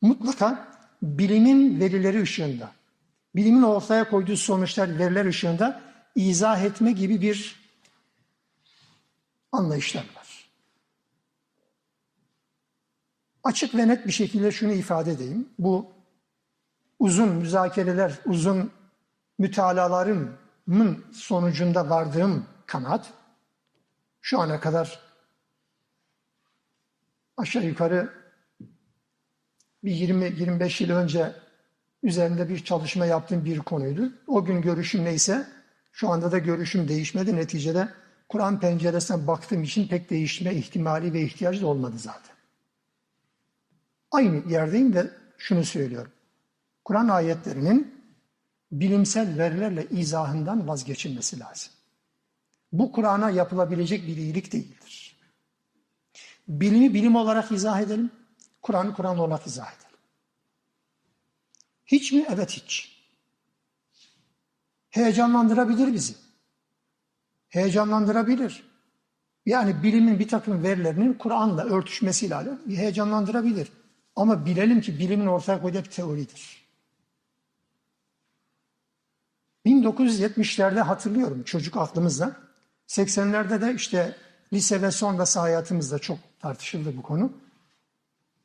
mutlaka bilimin verileri ışığında, bilimin ortaya koyduğu sonuçlar, veriler ışığında izah etme gibi bir anlayışlar var. Açık ve net bir şekilde şunu ifade edeyim. Bu uzun müzakereler, uzun mütalalarımın sonucunda vardığım kanaat şu ana kadar aşağı yukarı bir 20-25 yıl önce üzerinde bir çalışma yaptığım bir konuydu. O gün görüşüm neyse şu anda da görüşüm değişmedi. Neticede Kur'an penceresinden baktığım için pek değişme ihtimali ve ihtiyacı da olmadı zaten. Aynı yerdeyim ve şunu söylüyorum. Kur'an ayetlerinin bilimsel verilerle izahından vazgeçilmesi lazım. Bu Kur'an'a yapılabilecek bir iyilik değildir. Bilimi bilim olarak izah edelim, Kur'an'ı Kur'an olarak izah edelim. Hiç mi? Evet hiç. Heyecanlandırabilir bizi. Heyecanlandırabilir. Yani bilimin bir takım verilerinin Kur'an'la örtüşmesiyle heyecanlandırabilir. Ama bilelim ki bilimin ortaya koyduğu bir teoridir. 1970'lerde hatırlıyorum çocuk aklımızda. 80'lerde de işte lise ve sonrası hayatımızda çok tartışıldı bu konu.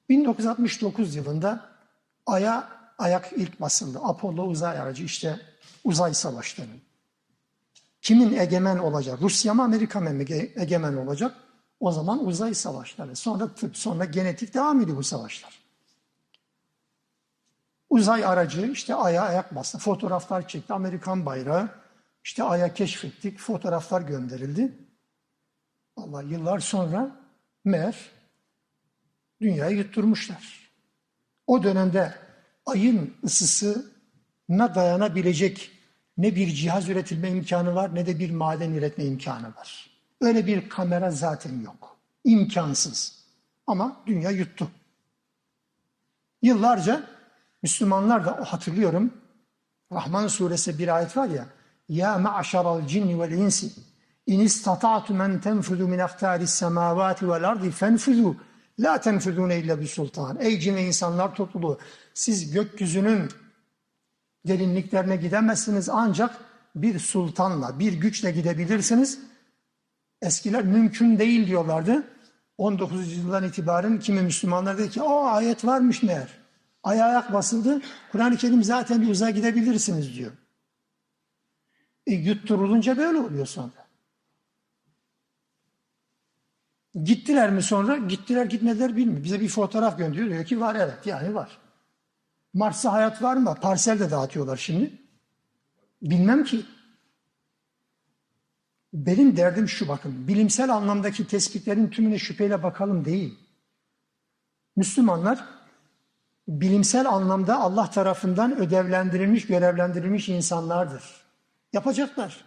1969 yılında Ay'a ayak ilk basıldı. Apollo uzay aracı işte uzay savaşları. Kimin egemen olacak? Rusya mı Amerika mı egemen olacak? O zaman uzay savaşları. Sonra tıp, sonra genetik devam ediyor bu savaşlar. Uzay aracı işte Ay'a ayak bastı. Fotoğraflar çekti. Amerikan bayrağı. İşte Ay'a keşfettik. Fotoğraflar gönderildi. Allah yıllar sonra meğer dünyayı yutturmuşlar. O dönemde ayın ısısına dayanabilecek ne bir cihaz üretilme imkanı var ne de bir maden üretme imkanı var. Öyle bir kamera zaten yok. İmkansız. Ama dünya yuttu. Yıllarca Müslümanlar da hatırlıyorum. Rahman suresi bir ayet var ya. Ya ma'şaral cinni vel insi in istata'tu men tenfudu min aktaris semavati vel ardi fenfudu la tenfudune illa bi sultan. Ey cin ve insanlar topluluğu siz gökyüzünün derinliklerine gidemezsiniz ancak bir sultanla, bir güçle gidebilirsiniz. Eskiler mümkün değil diyorlardı. 19. yüzyıldan itibaren kimi Müslümanlar dedi ki o ayet varmış meğer. Ay ayak basıldı. Kur'an-ı Kerim zaten bir uzaya gidebilirsiniz diyor. E, yutturulunca böyle oluyor sonra. Gittiler mi sonra? Gittiler gitmediler bilmiyor. Bize bir fotoğraf gönderiyor. Diyor ki var evet yani var. Mars'ta hayat var mı? Parsel de dağıtıyorlar şimdi. Bilmem ki. Benim derdim şu bakın. Bilimsel anlamdaki tespitlerin tümüne şüpheyle bakalım değil. Müslümanlar bilimsel anlamda Allah tarafından ödevlendirilmiş, görevlendirilmiş insanlardır. Yapacaklar.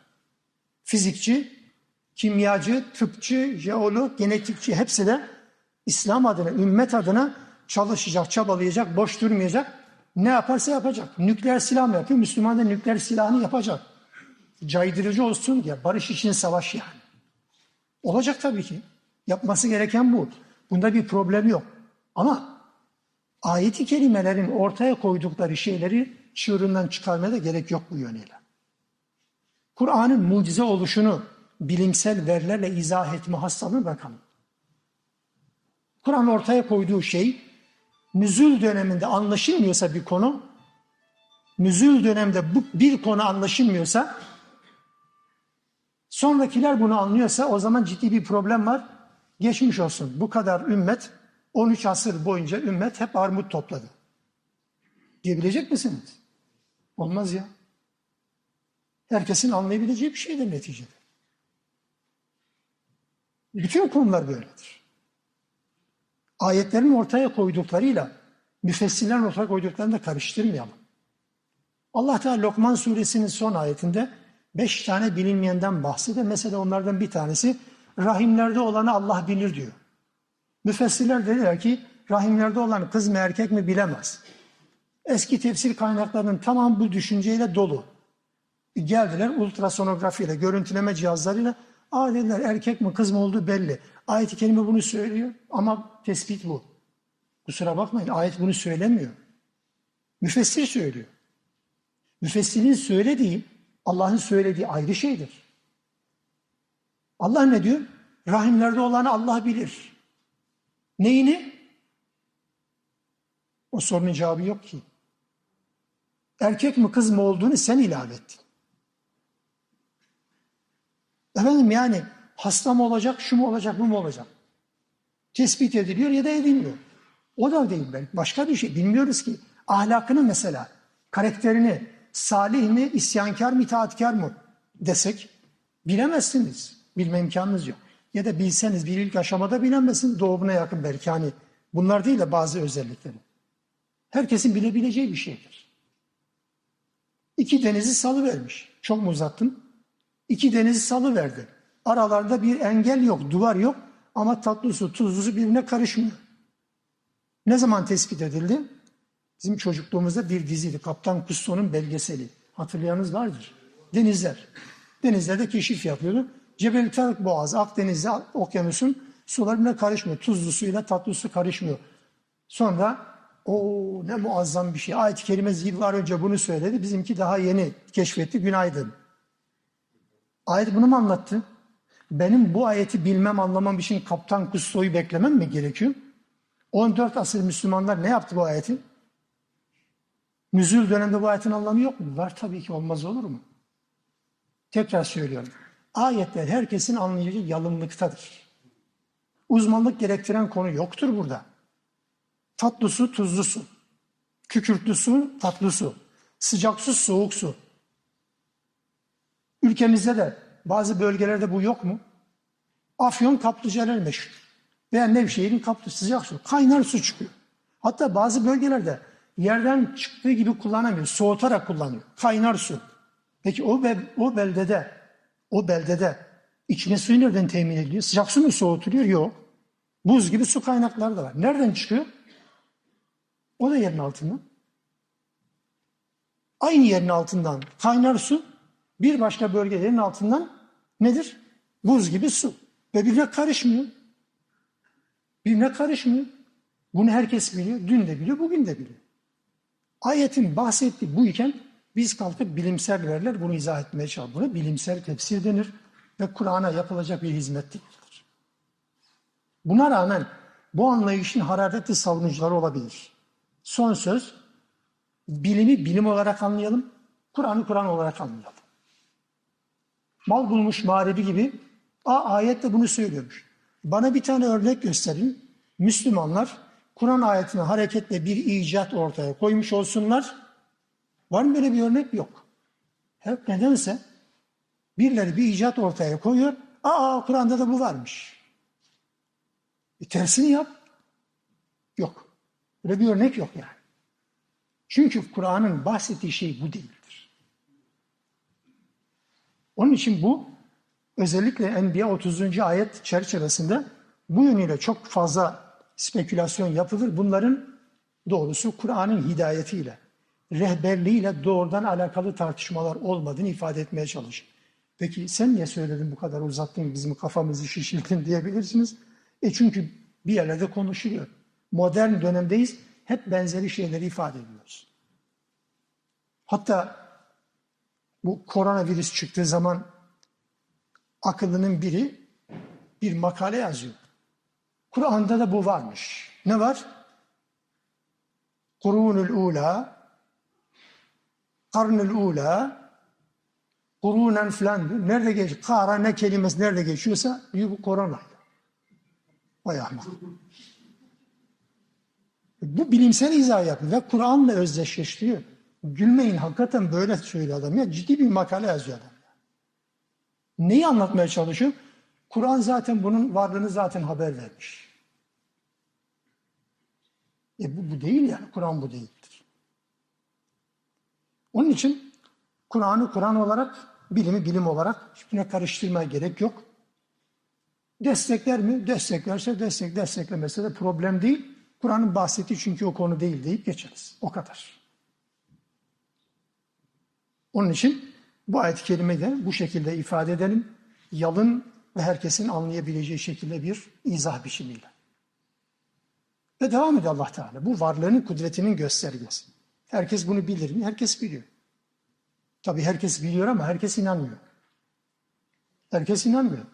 Fizikçi, kimyacı, tıpçı, jeolog, genetikçi hepsi de İslam adına, ümmet adına çalışacak, çabalayacak, boş durmayacak ne yaparsa yapacak. Nükleer silah mı yapıyor? Müslüman da nükleer silahını yapacak. Caydırıcı olsun diye. Barış için savaş yani. Olacak tabii ki. Yapması gereken bu. Bunda bir problem yok. Ama ayeti kelimelerin ortaya koydukları şeyleri çığırından çıkarmaya da gerek yok bu yönüyle. Kur'an'ın mucize oluşunu bilimsel verilerle izah etme hastalığını bırakalım. Kur'an ortaya koyduğu şey nüzül döneminde anlaşılmıyorsa bir konu, nüzül dönemde bu bir konu anlaşılmıyorsa, sonrakiler bunu anlıyorsa o zaman ciddi bir problem var. Geçmiş olsun. Bu kadar ümmet, 13 asır boyunca ümmet hep armut topladı. Diyebilecek misiniz? Olmaz ya. Herkesin anlayabileceği bir şeydir neticede. Bütün konular böyledir ayetlerin ortaya koyduklarıyla müfessirlerin ortaya koyduklarını da karıştırmayalım. Allah Teala Lokman suresinin son ayetinde beş tane bilinmeyenden bahsediyor. Mesela onlardan bir tanesi rahimlerde olanı Allah bilir diyor. Müfessirler dediler ki rahimlerde olan kız mı erkek mi bilemez. Eski tefsir kaynaklarının tamam bu düşünceyle dolu. Geldiler ultrasonografiyle, görüntüleme cihazlarıyla Aa dediler erkek mi kız mı olduğu belli. Ayet-i kerime bunu söylüyor ama tespit bu. Kusura bakmayın ayet bunu söylemiyor. Müfessir söylüyor. Müfessirin söylediği Allah'ın söylediği ayrı şeydir. Allah ne diyor? Rahimlerde olanı Allah bilir. Neyini? O sorunun cevabı yok ki. Erkek mi kız mı olduğunu sen ilave ettin. Efendim yani hasta mı olacak, şu mu olacak, bu mu olacak? Tespit ediliyor ya da edilmiyor. O da değil belki. Başka bir şey. Bilmiyoruz ki. Ahlakını mesela, karakterini, salih mi, isyankar mı, itaatkar mı desek bilemezsiniz. Bilme imkanınız yok. Ya da bilseniz bir ilk aşamada bilemezsiniz. Doğumuna yakın belki. Hani bunlar değil de bazı özellikleri. Herkesin bilebileceği bir şeydir. İki denizi salı vermiş. Çok mu uzattım? İki denizi salı verdi. Aralarda bir engel yok, duvar yok ama tatlı su, tuzlu su birbirine karışmıyor. Ne zaman tespit edildi? Bizim çocukluğumuzda bir diziydi. Kaptan Kusto'nun belgeseli. Hatırlayanız vardır. Denizler. Denizlerde keşif yapıyordu. Cebel Tarık Boğazı, Akdeniz'de okyanusun sularına karışmıyor. Tuzlu suyla tatlı su karışmıyor. Sonra o ne muazzam bir şey. Ayet-i Kerime yıllar önce bunu söyledi. Bizimki daha yeni keşfetti. Günaydın. Ayet bunu mu anlattı? Benim bu ayeti bilmem, anlamam için Kaptan Kusto'yu beklemem mi gerekiyor? 14 asır Müslümanlar ne yaptı bu ayeti? Nüzül döneminde bu ayetin anlamı yok mu? Var tabii ki olmaz olur mu? Tekrar söylüyorum. Ayetler herkesin anlayacağı yalınlıktadır. Uzmanlık gerektiren konu yoktur burada. Tatlı su, tuzlu su. Kükürtlü su, tatlı su. Sıcak su, soğuk su. Ülkemizde de bazı bölgelerde bu yok mu? Afyon kaplıcalar meşhur. Veya Nevşehir'in kaplı sıcak su. Kaynar su çıkıyor. Hatta bazı bölgelerde yerden çıktığı gibi kullanamıyor. Soğutarak kullanıyor. Kaynar su. Peki o, be, o beldede o beldede içine suyu nereden temin ediliyor? Sıcak su mu soğutuluyor? Yok. Buz gibi su kaynakları da var. Nereden çıkıyor? O da yerin altından. Aynı yerin altından kaynar su bir başka bölgelerin altından nedir? Buz gibi su. Ve birbirine karışmıyor. Birbirine karışmıyor. Bunu herkes biliyor. Dün de biliyor, bugün de biliyor. Ayetin bahsettiği bu iken biz kalkıp bilimsel veriler bunu izah etmeye çalışıyoruz. Buna bilimsel tefsir denir ve Kur'an'a yapılacak bir hizmet değildir. Buna rağmen bu anlayışın hararetli savunucuları olabilir. Son söz, bilimi bilim olarak anlayalım, Kur'an'ı Kur'an olarak anlayalım. Mal bulmuş mağribi gibi, a ayette bunu söylüyormuş. Bana bir tane örnek gösterin. Müslümanlar Kur'an ayetine hareketle bir icat ortaya koymuş olsunlar. Var mı böyle bir örnek? Yok. Hep nedense birileri bir icat ortaya koyuyor. Aa Kur'an'da da bu varmış. E, tersini yap. Yok. Böyle bir örnek yok yani. Çünkü Kur'an'ın bahsettiği şey bu değildir. Onun için bu özellikle Enbiya 30. ayet çerçevesinde bu yönüyle çok fazla spekülasyon yapılır. Bunların doğrusu Kur'an'ın hidayetiyle, rehberliğiyle doğrudan alakalı tartışmalar olmadığını ifade etmeye çalışır. Peki sen niye söyledin bu kadar uzattın bizim kafamızı şişirdin diyebilirsiniz. E çünkü bir yerlerde konuşuluyor. Modern dönemdeyiz. Hep benzeri şeyleri ifade ediyoruz. Hatta bu koronavirüs çıktığı zaman akıllının biri bir makale yazıyor. Kur'an'da da bu varmış. Ne var? Kurunul ula, karnul ula, kurunen filan. Nerede geç? Kara ne kelimesi nerede geçiyorsa diyor bu korona. Vay ahmak. Bu bilimsel izah yapıyor ve Kur'an'la özdeşleştiriyor. Gülmeyin hakikaten böyle söylüyor adam ya. Ciddi bir makale yazıyor adam. Neyi anlatmaya çalışıyor? Kur'an zaten bunun varlığını zaten haber vermiş. E bu, bu değil yani. Kur'an bu değildir. Onun için Kur'an'ı Kur'an olarak, bilimi bilim olarak hiçbirine karıştırmaya gerek yok. Destekler mi? Desteklerse destek, desteklemese de problem değil. Kur'an'ın bahsettiği çünkü o konu değil deyip geçeriz. O kadar. Onun için bu ayet-i kerimeyi de bu şekilde ifade edelim. Yalın ve herkesin anlayabileceği şekilde bir izah biçimiyle. Ve devam ediyor Allah Teala. Bu varlığının kudretinin göstergesi. Herkes bunu bilir mi? Herkes biliyor. Tabii herkes biliyor ama herkes inanmıyor. Herkes inanmıyor.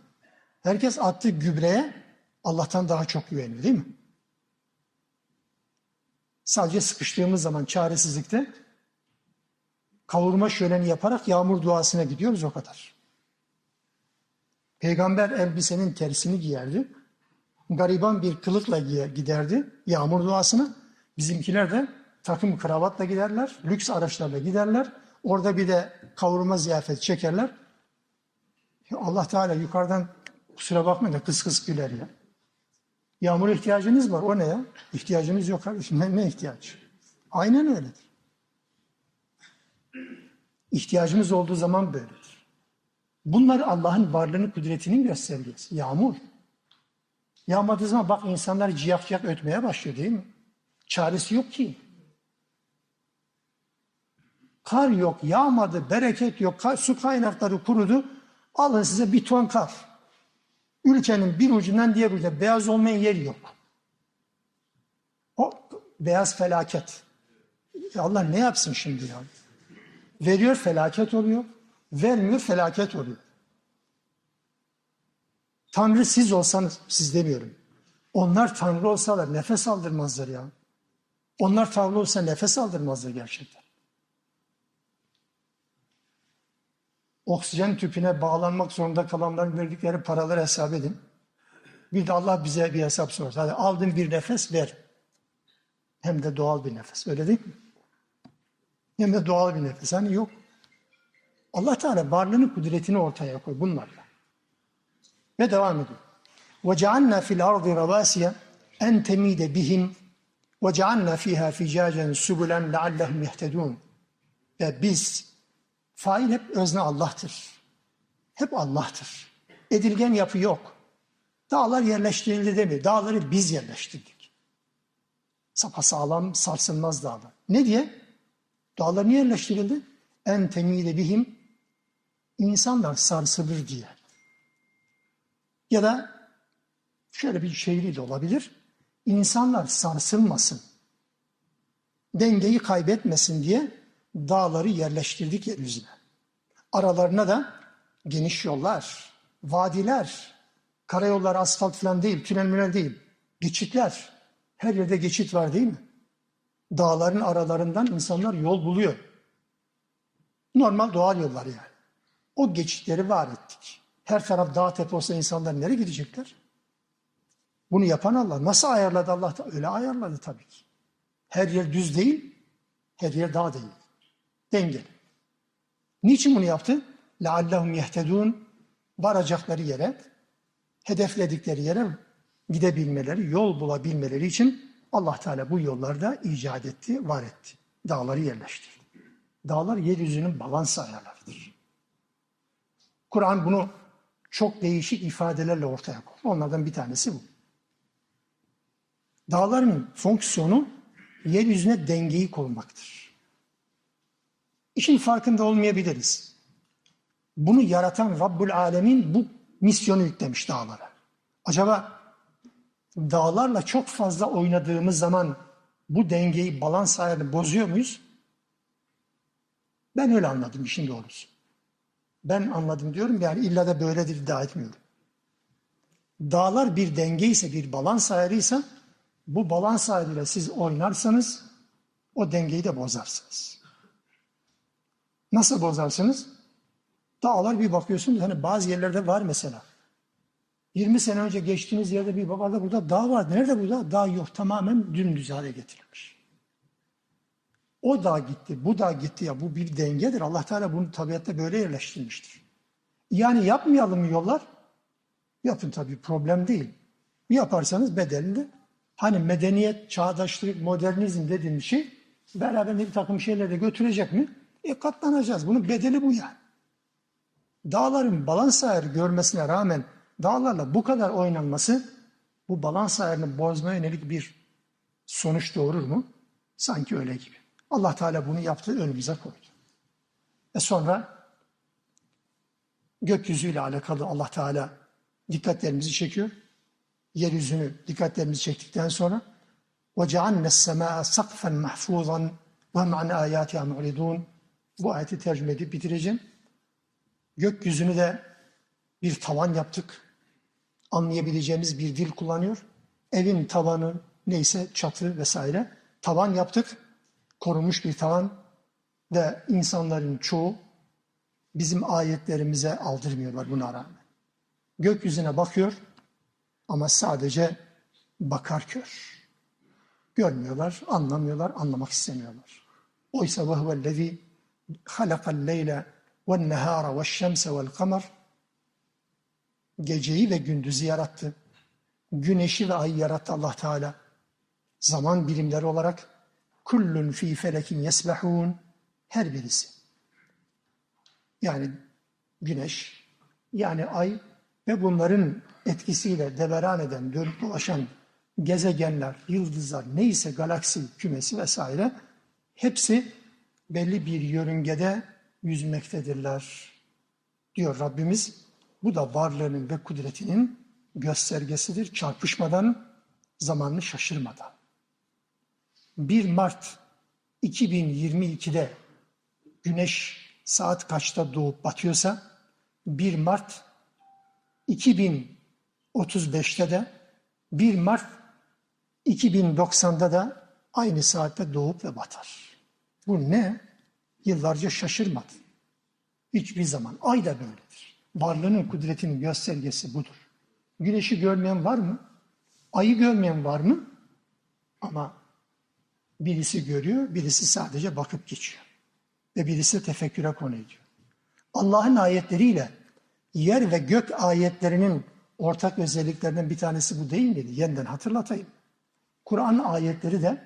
Herkes attığı gübreye Allah'tan daha çok güveniyor değil mi? Sadece sıkıştığımız zaman çaresizlikte kavurma şöleni yaparak yağmur duasına gidiyoruz o kadar. Peygamber elbisenin tersini giyerdi. Gariban bir kılıkla giderdi yağmur duasına. Bizimkiler de takım kravatla giderler, lüks araçlarla giderler. Orada bir de kavurma ziyafet çekerler. Allah Teala yukarıdan kusura bakmayın da kıs kıs güler ya. Yağmur ihtiyacınız var. O ne ya? İhtiyacınız yok kardeşim. Ne, ne ihtiyaç? Aynen öyledir. İhtiyacımız olduğu zaman böyledir. Bunlar Allah'ın varlığını, kudretinin göstergesi. Yağmur. Yağmadığı zaman bak insanlar ciyak ciyak ötmeye başlıyor değil mi? Çaresi yok ki. Kar yok, yağmadı, bereket yok, su kaynakları kurudu. Alın size bir ton kar. Ülkenin bir ucundan diğer ucuna beyaz olmayan yer yok. O beyaz felaket. Allah ne yapsın şimdi ya? Veriyor felaket oluyor. Vermiyor felaket oluyor. Tanrı siz olsanız, siz demiyorum. Onlar Tanrı olsalar nefes aldırmazlar ya. Onlar Tanrı olsa nefes aldırmazlar gerçekten. Oksijen tüpüne bağlanmak zorunda kalanların verdikleri paraları hesap edin. Bir de Allah bize bir hesap sorsa. Hadi aldın bir nefes ver. Hem de doğal bir nefes. Öyle değil mi? Hem de doğal bir nefes. Hani yok. Allah Teala varlığını, kudretini ortaya koy bunlarla. Ve devam ediyor. وَجَعَلْنَا فِي الْأَرْضِ رَوَاسِيَ اَنْ تَمِيدَ بِهِمْ وَجَعَلْنَا فِيهَا فِجَاجًا سُبُلًا لَعَلَّهُمْ يَهْتَدُونَ Ve biz, fail hep özne Allah'tır. Hep Allah'tır. Edilgen yapı yok. Dağlar yerleştirildi demiyor. Dağları biz yerleştirdik. Sapasağlam, sarsılmaz dağlar. Ne diye? Dağlar niye yerleştirildi? En temide bihim insanlar sarsılır diye. Ya da şöyle bir şehri de olabilir. İnsanlar sarsılmasın, dengeyi kaybetmesin diye dağları yerleştirdik yeryüzüne. Aralarına da geniş yollar, vadiler, karayollar, asfalt falan değil, tünel münel değil, geçitler. Her yerde geçit var değil mi? Dağların aralarından insanlar yol buluyor. Normal doğal yollar yani. O geçitleri var ettik. Her taraf dağ tepe olsa insanlar nereye gidecekler? Bunu yapan Allah. Nasıl ayarladı Allah? Da? Öyle ayarladı tabii ki. Her yer düz değil, her yer dağ değil. Dengeli. Niçin bunu yaptı? لَعَلَّهُمْ يَهْتَدُونَ Varacakları yere, hedefledikleri yere gidebilmeleri, yol bulabilmeleri için Allah Teala bu yollarda icat etti, var etti. Dağları yerleştirdi. Dağlar yeryüzünün balans ayarlarıdır. Kur'an bunu çok değişik ifadelerle ortaya koydu. Onlardan bir tanesi bu. Dağların fonksiyonu yeryüzüne dengeyi korumaktır. İşin farkında olmayabiliriz. Bunu yaratan Rabbul Alemin bu misyonu yüklemiş dağlara. Acaba dağlarla çok fazla oynadığımız zaman bu dengeyi, balans ayarını bozuyor muyuz? Ben öyle anladım işin doğrusu. Ben anladım diyorum yani illa da böyledir iddia etmiyorum. Dağlar bir denge ise, bir balans ayarıysa bu balans ayarıyla siz oynarsanız o dengeyi de bozarsınız. Nasıl bozarsınız? Dağlar bir bakıyorsunuz hani bazı yerlerde var mesela. 20 sene önce geçtiğiniz yerde bir babada burada dağ var. Nerede burada? Dağ yok. Tamamen dümdüz hale getirilmiş. O dağ gitti, bu dağ gitti ya bu bir dengedir. Allah Teala bunu tabiatta böyle yerleştirmiştir. Yani yapmayalım mı yollar? Yapın tabii problem değil. Yaparsanız bedelinde hani medeniyet, çağdaşlık, modernizm dediğimiz şey beraberinde bir takım şeyler de götürecek mi? E katlanacağız. Bunun bedeli bu yani. Dağların balans ayarı görmesine rağmen dağlarla bu kadar oynanması bu balans ayarını bozmaya yönelik bir sonuç doğurur mu? Sanki öyle gibi. Allah Teala bunu yaptı, önümüze koydu. Ve sonra gökyüzüyle alakalı Allah Teala dikkatlerimizi çekiyor. Yeryüzünü dikkatlerimizi çektikten sonra وَجَعَلْنَا السَّمَاءَ سَقْفًا مَحْفُوظًا وَمَعْنَ آيَاتِهَا مُعْرِضُونَ Bu ayeti tercüme edip bitireceğim. Gökyüzünü de bir tavan yaptık. Anlayabileceğimiz bir dil kullanıyor. Evin tavanı neyse çatı vesaire tavan yaptık korunmuş bir tavan ve insanların çoğu bizim ayetlerimize aldırmıyorlar buna rağmen. Gökyüzüne bakıyor ama sadece bakar kör. Görmüyorlar, anlamıyorlar, anlamak istemiyorlar. Oysa ve huvellezî halakal leyle ve nehâra ve şemse vel kamer Geceyi ve gündüzü yarattı. Güneşi ve ayı yarattı Allah Teala. Zaman birimleri olarak kullun fi felekin yesbahun her birisi. Yani güneş, yani ay ve bunların etkisiyle deveran eden, dönüp dolaşan gezegenler, yıldızlar, neyse galaksi kümesi vesaire hepsi belli bir yörüngede yüzmektedirler diyor Rabbimiz. Bu da varlığının ve kudretinin göstergesidir. Çarpışmadan, zamanını şaşırmadan. 1 Mart 2022'de güneş saat kaçta doğup batıyorsa 1 Mart 2035'te de 1 Mart 2090'da da aynı saatte doğup ve batar. Bu ne? Yıllarca şaşırmadı. Hiçbir zaman. Ay da böyledir. Varlığının kudretinin göstergesi budur. Güneşi görmeyen var mı? Ayı görmeyen var mı? Ama birisi görüyor, birisi sadece bakıp geçiyor. Ve birisi tefekküre konu ediyor. Allah'ın ayetleriyle yer ve gök ayetlerinin ortak özelliklerinden bir tanesi bu değil miydi? Yeniden hatırlatayım. Kur'an ayetleri de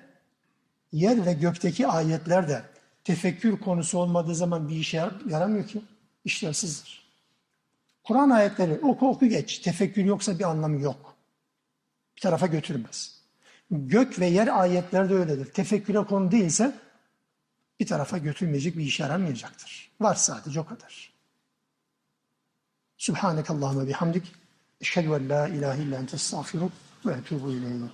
yer ve gökteki ayetler de tefekkür konusu olmadığı zaman bir işe yaramıyor ki. İşlevsizdir. Kur'an ayetleri oku oku geç. Tefekkür yoksa bir anlamı yok. Bir tarafa götürmez. Gök ve yer ayetleri de öyledir. Tefekküre konu değilse bir tarafa götürmeyecek bir işe yaramayacaktır. Var sadece o kadar. Subhaneke Allahümme bihamdik. Eşhedü en la ilahe illa ente estağfiruk ve etubu ileyk.